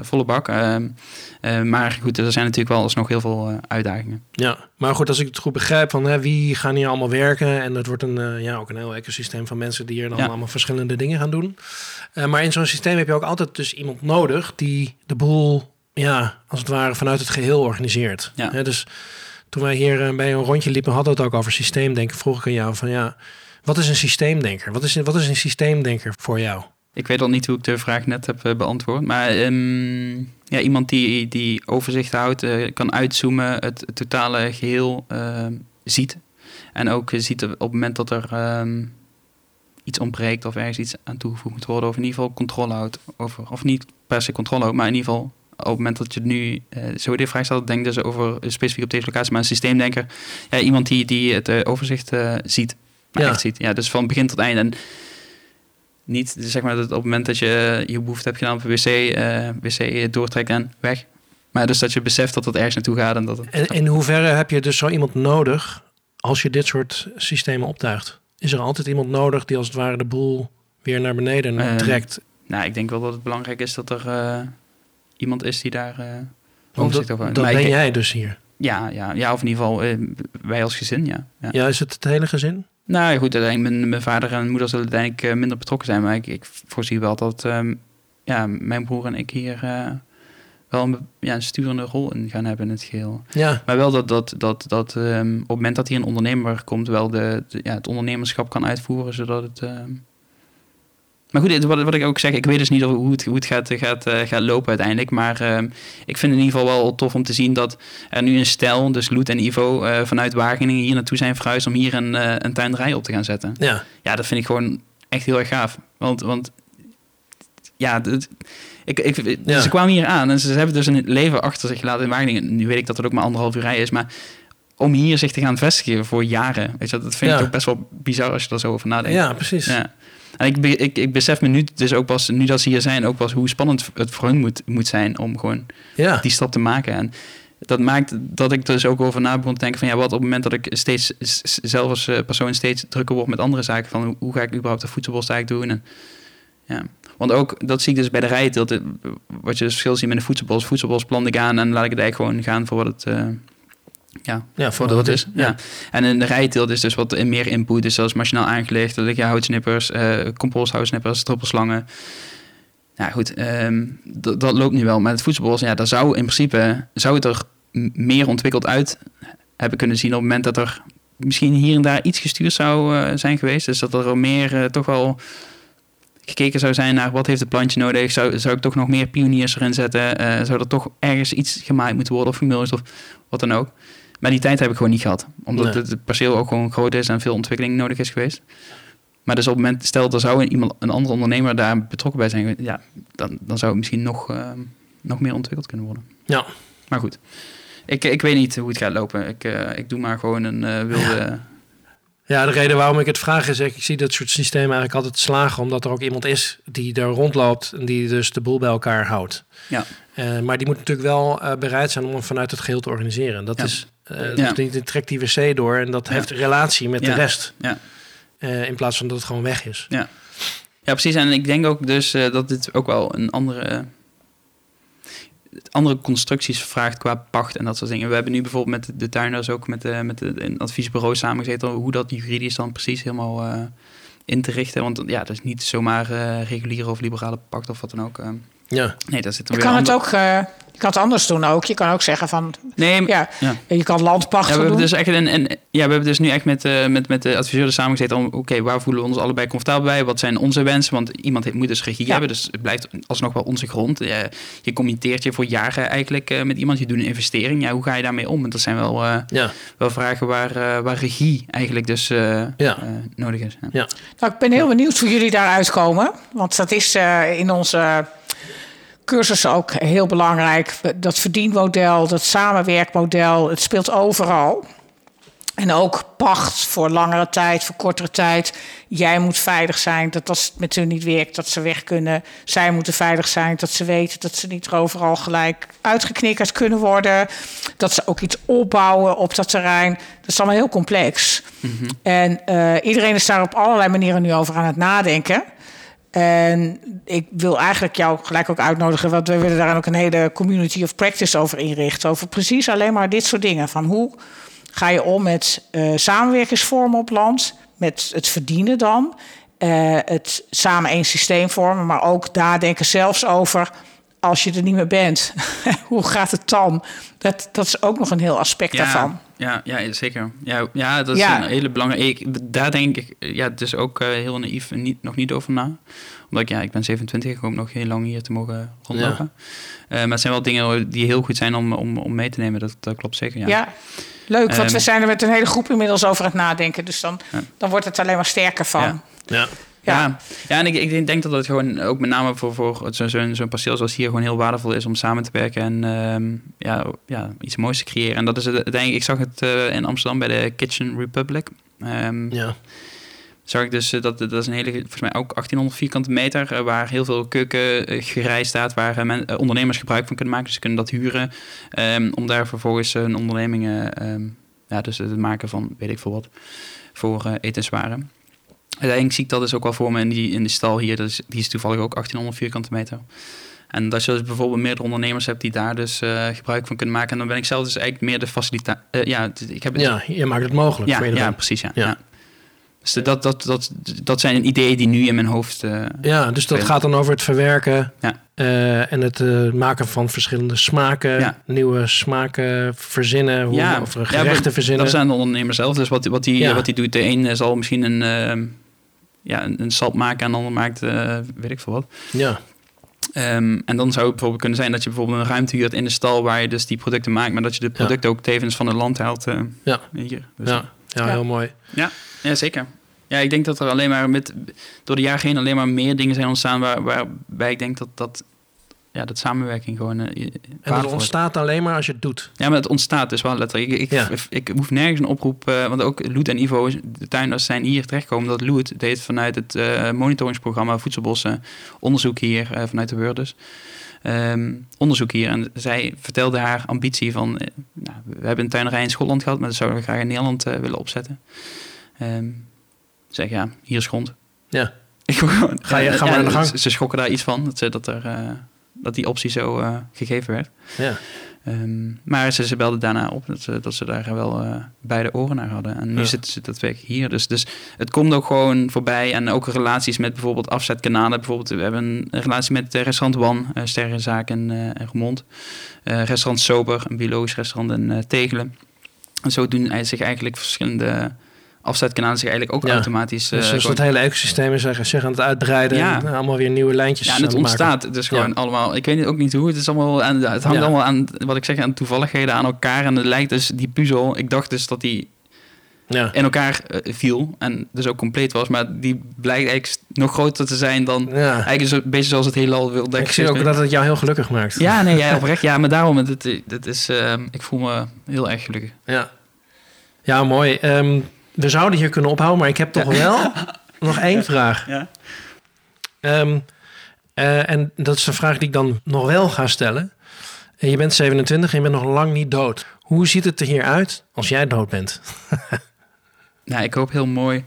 volle bak. Ehm, uh, maar goed, er zijn natuurlijk wel alsnog heel veel uh, uitdagingen. Ja, maar goed, als ik het goed begrijp, van hè, wie gaan hier allemaal werken? En het wordt een, uh, ja, ook een heel ecosysteem van mensen die hier dan ja. allemaal verschillende dingen gaan doen. maar in zo'n systeem heb je ook altijd dus iemand nodig die de boel, ja, als het ware vanuit het geheel organiseert. Ja. Hè, dus toen wij hier bij een rondje liepen, hadden we het ook over systeemdenken. Vroeg ik aan jou van ja, wat is een systeemdenker? Wat is, wat is een systeemdenker voor jou? Ik weet al niet hoe ik de vraag net heb beantwoord, maar um, ja, iemand die, die overzicht houdt, uh, kan uitzoomen, het, het totale geheel uh, ziet. En ook ziet op het moment dat er um, iets ontbreekt of ergens iets aan toegevoegd moet worden, of in ieder geval controle houdt over, of niet per se controle houdt, maar in ieder geval op het moment dat je nu uh, zo de vraag stelt, denk dus over specifiek op deze locatie, maar een systeemdenker, ja, iemand die, die het overzicht ziet, maar ja. echt ziet. Ja, dus van begin tot eind. En niet zeg maar dat op het moment dat je je behoefte hebt gedaan op een wc, uh, wc doortrekken en weg. Maar dus dat je beseft dat het ergens naartoe gaat. En, dat het, en in hoeverre heb je dus zo iemand nodig als je dit soort systemen optuigt? Is er altijd iemand nodig die als het ware de boel weer naar beneden uh, trekt? Nou, ik denk wel dat het belangrijk is dat er uh, iemand is die daar uh, overzicht over heeft. Dan ben jij dus hier? Ja, ja, ja, of in ieder geval wij als gezin, ja. ja. Ja, is het het hele gezin? Nou goed, uiteindelijk mijn, mijn vader en moeder zullen uiteindelijk uh, minder betrokken zijn. Maar ik, ik voorzie wel dat um, ja, mijn broer en ik hier uh, wel een, ja, een sturende rol in gaan hebben in het geheel. Ja. Maar wel dat, dat, dat, dat um, op het moment dat hier een ondernemer komt, wel de, de, ja, het ondernemerschap kan uitvoeren, zodat het... Um, maar goed, wat, wat ik ook zeg, ik weet dus niet hoe het, hoe het gaat, gaat, uh, gaat lopen uiteindelijk. Maar uh, ik vind het in ieder geval wel tof om te zien dat er nu een stel, dus Loet en Ivo, uh, vanuit Wageningen hier naartoe zijn verhuisd om hier een, een tuinderij op te gaan zetten. Ja. ja, dat vind ik gewoon echt heel erg gaaf. Want, want ja, ik, ik, ja. ze kwamen hier aan en ze hebben dus een leven achter zich gelaten in Wageningen. Nu weet ik dat het ook maar anderhalf uur rij is, maar om hier zich te gaan vestigen voor jaren. Weet je, dat vind ik ook best wel bizar als je er zo over nadenkt. Ja, precies. Ja. En ik, ik, ik besef me nu dus ook pas, nu dat ze hier zijn, ook pas hoe spannend het voor hun moet, moet zijn om gewoon ja. die stap te maken. En dat maakt dat ik dus ook over na begon te denken van ja, wat op het moment dat ik steeds zelf als eh, persoon steeds drukker word met andere zaken van hoe ga ik überhaupt de voedselbos eigenlijk doen en ja. Want ook, dat zie ik dus bij de rijteelt, wat je dus verschil ziet met de voedselbos. Voedselbos plan ik aan en laat ik het eigenlijk gewoon gaan voor wat het, uh, ja, ja voor wat het is. Ja. En in de rijteelt is dus wat meer input. Dus zoals machinaal aangelegd. Dat liggen houtsnippers, uh, composthoutsnippers, druppelslangen. Nou goed, um, dat loopt nu wel. Maar het voedselbos, ja, daar zou in principe zou het er meer ontwikkeld uit hebben kunnen zien op het moment dat er misschien hier en daar iets gestuurd zou uh, zijn geweest. Dus dat er meer uh, toch wel gekeken zou zijn naar wat heeft het plantje nodig. Zou, zou ik toch nog meer pioniers erin zetten? Uh, zou er toch ergens iets gemaaid moeten worden of gemulst of wat dan ook. Maar die tijd heb ik gewoon niet gehad. Omdat het perceel ook gewoon groot is en veel ontwikkeling nodig is geweest. Maar dus op het moment, stel er zou iemand, een andere ondernemer daar betrokken bij zijn, ja, dan, dan zou het misschien nog, uh, nog meer ontwikkeld kunnen worden. Ja. Maar goed, ik, ik weet niet hoe het gaat lopen. Ik, uh, ik doe maar gewoon een uh, wilde. Ja. ja. de reden waarom ik het vraag is, ik zie dat soort systemen eigenlijk altijd slagen, omdat er ook iemand is die er rondloopt en die dus de boel bij elkaar houdt. Ja. maar die moet natuurlijk wel bereid zijn om vanuit het geheel te organiseren. Dat is uh, ja. die trekt die wc door en dat heeft relatie met de rest. Ja. Uh, in plaats van dat het gewoon weg is. Ja, ja precies. En ik denk ook dus uh, dat dit ook wel een andere, andere constructies vraagt qua pacht en dat soort dingen. We hebben nu bijvoorbeeld met de tuinders ook met, de, met de, een adviesbureau samengezeten... hoe dat juridisch dan precies helemaal in te richten. Want ja, dat is niet zomaar reguliere of liberale pacht of wat dan ook... Ja. Nee, dat zit er Je kan het ook je kan het anders doen ook. Je kan ook zeggen van... Nee, ja, ja. je kan landpachten ja, we hebben Dus echt een, een, ja, we hebben dus nu echt met, uh, met, met de adviseurs samengezeten... om oké, waar voelen we ons allebei comfortabel bij? Wat zijn onze wensen? Want iemand heeft, moet dus regie hebben, dus het blijft alsnog wel onze grond. Je, je communiceert je voor jaren eigenlijk uh, met iemand. Je doet een investering. Ja, hoe ga je daarmee om? Want dat zijn wel, uh, ja. wel vragen waar, waar regie eigenlijk dus ja. nodig is. Ja. Nou, ik ben heel benieuwd hoe jullie daaruit komen. Want dat is in onze cursussen ook heel belangrijk. Dat verdienmodel, dat samenwerkmodel, het speelt overal. En ook pacht voor langere tijd, voor kortere tijd. Jij moet veilig zijn dat als het met hun niet werkt, dat ze weg kunnen. Zij moeten veilig zijn dat ze weten dat ze niet er overal gelijk uitgeknikkerd kunnen worden. Dat ze ook iets opbouwen op dat terrein. Dat is allemaal heel complex. En uh, iedereen is daar op allerlei manieren nu over aan het nadenken. En ik wil eigenlijk jou gelijk ook uitnodigen, want we willen daar ook een hele community of practice over inrichten. Over precies alleen maar dit soort dingen. Van hoe ga je om met uh, samenwerkingsvormen op land, met het verdienen dan, uh, het samen één systeem vormen, maar ook nadenken zelfs over als je er niet meer bent, hoe gaat het dan? Dat, dat is ook nog een heel aspect ja, daarvan. Ja, ja, zeker. Ja, ja dat is ja. een hele belangrijke. Daar denk ik, ja, het is ook uh, heel naïef niet, nog niet over na. Omdat ik, ja, ik ben 27, ik hoop nog heel lang hier te mogen rondlopen. Ja. Uh, maar het zijn wel dingen die heel goed zijn om, om, om mee te nemen. Dat, dat klopt zeker. Ja. ja. Leuk, want um, we zijn er met een hele groep inmiddels over het nadenken. Dus dan, dan wordt het alleen maar sterker van. Ja. Ja. Ja, en ik, ik denk dat het gewoon ook met name voor, voor zo'n zo, zo perceel zoals hier gewoon heel waardevol is om samen te werken en um, ja, ja, iets moois te creëren. En dat is het, denk ik, ik zag het uh, in Amsterdam bij de Kitchen Republic. Um, ja. Zag ik dus uh, dat dat is een hele, volgens mij ook 1800 vierkante meter, uh, waar heel veel keukengerij staat, waar men, ondernemers gebruik van kunnen maken. Dus ze kunnen dat huren um, om daar vervolgens hun ondernemingen, ja, dus het maken van weet ik veel wat, voor etenswaren. Uiteindelijk zie ik dat dus ook wel voor me in die, in de stal hier. Dus, die is toevallig ook 1800 vierkante meter. En dat je dus bijvoorbeeld meerdere ondernemers hebt die daar dus uh, gebruik van kunnen maken. En dan ben ik zelf dus eigenlijk meer de facilitaat. Uh, ja, ik heb het... ja, je maakt het mogelijk ja, voor Ja, precies. Ja. ja. ja. Dus dat, dat, dat, dat zijn ideeën die nu in mijn hoofd. Uh, ja, dus dat spelen. gaat dan over het verwerken ja. en het maken van verschillende smaken, nieuwe smaken verzinnen, hoe, of gerechten verzinnen. Dat zijn de ondernemers zelf. Dus wat, wat, die, wat die doet, de een zal misschien een ja, een, een sap maken en ander maakt uh, weet ik veel wat. Ja. Um, en dan zou het bijvoorbeeld kunnen zijn dat je bijvoorbeeld een ruimte huurt in de stal waar je dus die producten maakt, maar dat je de producten ja. ook tevens van het land haalt. Uh, ja. Hier. Dus ja. ja, heel mooi. Ja. ja, zeker. Ja, ik denk dat er alleen maar met door de jaren heen alleen maar meer dingen zijn ontstaan waar, waarbij ik denk dat dat ja, dat samenwerking gewoon. Uh, en dat ontstaat alleen maar als je het doet. Ja, maar het ontstaat dus wel letterlijk. Ik, ik, ja. ik, ik hoef nergens een oproep, uh, want ook Loet en Ivo, de tuinders, zijn hier terechtgekomen. Dat Loet deed vanuit het uh, monitoringsprogramma Voedselbossen onderzoek hier, vanuit de Worders. Um, onderzoek hier. En zij vertelde haar ambitie van... nou, we hebben een tuinerij in Schotland gehad, maar dat zouden we graag in Nederland willen opzetten. Um, zeg ja, hier is grond. Ja. Gewoon, ga je, ga maar aan de gang. Ze, ze schokken daar iets van, dat, ze, dat er dat die optie zo uh, gegeven werd. Ja. Um, maar ze, ze belde daarna op dat ze, dat ze daar wel uh, beide oren naar hadden. En nu ja. zitten ze dat werk hier. Dus, dus het komt ook gewoon voorbij. En ook relaties met bijvoorbeeld afzetkanalen. Bijvoorbeeld, we hebben een relatie met restaurant Wan, uh, Sterrenzaak in, uh, in Remond. restaurant Sober, een biologisch restaurant in Tegelen. En zo doen hij zich eigenlijk verschillende afzetkanalen zich eigenlijk ook ja. automatisch... Uh, dus, dus dat hele ecosysteem is zich aan het uitbreiden ja. en allemaal weer nieuwe lijntjes Ja, en het ontstaat dus gewoon ja. allemaal... Ik weet ook niet hoe, het is allemaal... Aan, het hangt allemaal aan, wat ik zeg, aan toevalligheden aan elkaar. En het lijkt dus, die puzzel, ik dacht dus dat die ja. in elkaar uh, viel en dus ook compleet was. Maar die blijkt eigenlijk nog groter te zijn dan... Ja. Eigenlijk een beetje zoals het heelal wil. Ik zie ook dat het jou heel gelukkig maakt. Ja, nee, ja, oprecht. Ja, maar daarom, het, het, het is, uh, ik voel me heel erg gelukkig. Ja, ja mooi. Um, we zouden hier kunnen ophouden, maar ik heb toch ja. wel nog één ja. vraag. Ja. Um, uh, en dat is een vraag die ik dan nog wel ga stellen. Je bent 27 en je bent nog lang niet dood. Hoe ziet het er hier uit als jij dood bent? nou, ik hoop heel mooi.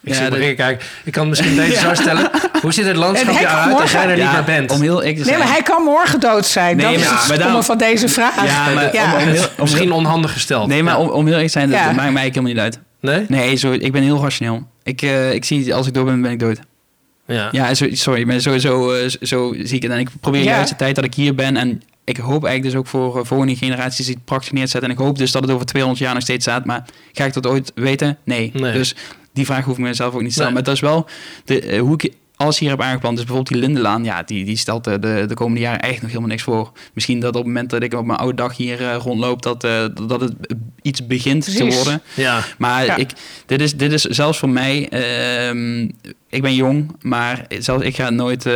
Ik ja, zie de... kijk, ik kan misschien deze ja. zo stellen. Hoe ziet het landschap eruit morgen... als jij er niet meer bent? Om heel, ik nee, maar hij kan morgen dood zijn. Nee, dat maar, is het maar dan... van deze vraag. Ja, maar om, om heel, om misschien onhandig gesteld. Nee, maar om, om heel eerlijk te zijn, dat maakt mij helemaal niet uit. Nee? Nee, zo, ik ben heel rationeel. Ik, uh, ik zie, als ik dood ben, ben ik dood. Ja. Ja, sorry, maar sowieso uh, zo zie ik het. En ik probeer ja. juist de tijd dat ik hier ben. En ik hoop eigenlijk dus ook voor uh, volgende generaties het prachtig neer te zetten. En ik hoop dus dat het over 200 jaar nog steeds staat. Maar ga ik dat ooit weten? Nee. nee. Dus die vraag hoef ik mezelf ook niet te stellen. Nee. Maar dat is wel de, uh, hoe ik alles hier heb aangeplant. Dus bijvoorbeeld die Lindenlaan, ja, die, die stelt de, de, de komende jaren echt nog helemaal niks voor. Misschien dat op het moment dat ik op mijn oude dag hier uh, rondloop, dat, uh, dat het iets begint Precies. te worden. Ja. Maar ja. Ik, dit, is, dit is zelfs voor mij, uh, ik ben jong, maar zelfs ik ga het nooit,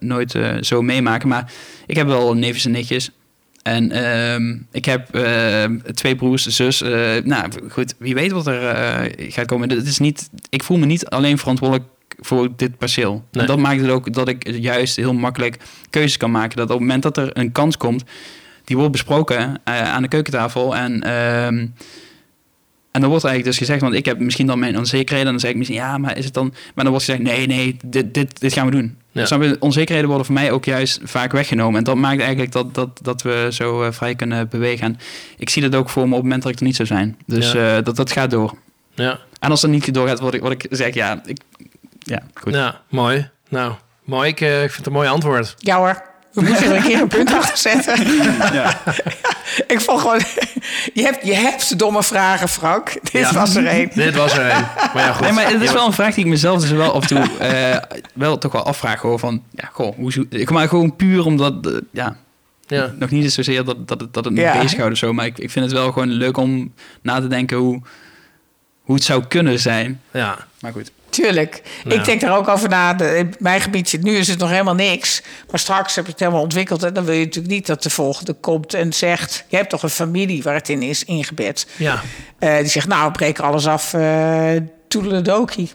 nooit zo meemaken. Maar ik heb wel neefjes en nichtjes. En uh, ik heb uh, twee broers, zus. Uh, nou goed, wie weet wat er uh, gaat komen. Het is niet, ik voel me niet alleen verantwoordelijk voor dit perceel. En dat maakt het ook dat ik juist heel makkelijk keuzes kan maken. Dat op het moment dat er een kans komt, die wordt besproken aan de keukentafel. En, ehm, en dan wordt eigenlijk dus gezegd, want ik heb misschien dan mijn onzekerheden. En dan zeg ik misschien, ja, maar is het dan... Maar dan wordt gezegd, nee, nee, dit, dit, dit gaan we doen. Ja. onzekerheden worden voor mij ook juist vaak weggenomen. En dat maakt eigenlijk dat, dat, dat we zo uh, vrij kunnen bewegen. En ik zie dat ook voor me op het moment dat ik er niet zou zijn. Dus ja. uh, dat, dat gaat door. Ja. En als dat niet doorgaat, word ik, word ik zeg, ja, ik, ja, goed. Ja, mooi. Nou, mooi. Ik, uh, ik vind het een mooi antwoord. Ja hoor. We moeten er een keer een punt achter zetten. Ja. ik vond gewoon... Je hebt, je hebt domme vragen, Frank. Dit was er één. Dit was er één. Maar ja, goed. Nee, maar het is wel een vraag die ik mezelf dus wel af en toe... Uh, wel toch wel afvraag. Hoor, van, ja, goh, hoe, ik maar gewoon puur omdat... Uh, ja, ja. Nog niet zozeer dat, dat, dat het me ja. bezighoudt of zo. Maar ik, ik vind het wel gewoon leuk om na te denken hoe, hoe het zou kunnen zijn. Ja. Maar goed. Tuurlijk. Ik denk er ook over na. De, in mijn gebied zit nu is het nog helemaal niks. Maar straks heb je het helemaal ontwikkeld. En dan wil je natuurlijk niet dat de volgende komt en zegt... je hebt toch een familie waar het in is ingebed. Ja. Uh, die zegt, nou, breek alles af. Uh, Toedeledoki.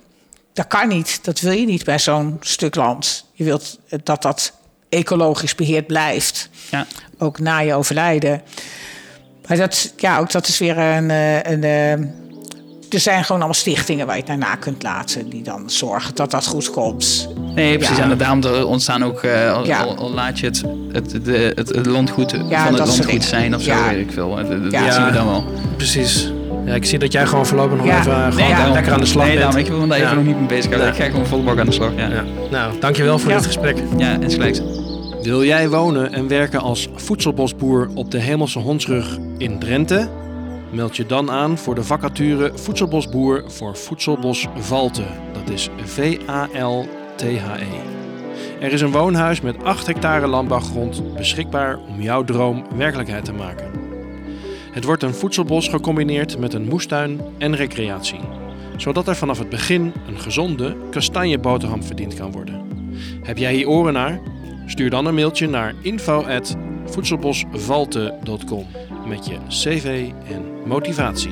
Dat kan niet. Dat wil je niet bij zo'n stuk land. Je wilt dat dat ecologisch beheerd blijft. Ja. Ook na je overlijden. Maar dat, ja, ook dat is weer een... Eh, een, een er zijn gewoon allemaal stichtingen waar je het naar kunt laten. Die dan zorgen dat dat goed komt. Nee, precies. Ja. En daarom ontstaan ook, uh, al, ja. al, laat je het, het, de, het, het landgoed ja, van het landgoed zijn of zo, weet ik veel. Dat, dat zien we dan wel. Precies. Ja, ik zie dat jij gewoon voorlopig nog even uh, nee, gewoon lekker aan de slag nee, bent. Nee, ik wil me daar even nog niet mee bezig houden. Ik ga gewoon volle bak aan de slag. Ja. Ja. Nou, dankjewel voor dit gesprek. Ja, insgelijks. Wil jij wonen en werken als voedselbosboer op de Hemelse Hondsrug in Drenthe? Meld je dan aan voor de vacature Voedselbosboer voor Voedselbos Valte. Dat is V-A-L-T-H-E. Er is een woonhuis met 8 hectare landbouwgrond beschikbaar om jouw droom werkelijkheid te maken. Het wordt een voedselbos gecombineerd met een moestuin en recreatie, zodat er vanaf het begin een gezonde kastanjeboterham verdiend kan worden. Heb jij hier oren naar? Stuur dan een mailtje naar info@voedselbosvalte.com met je cv en motivatie.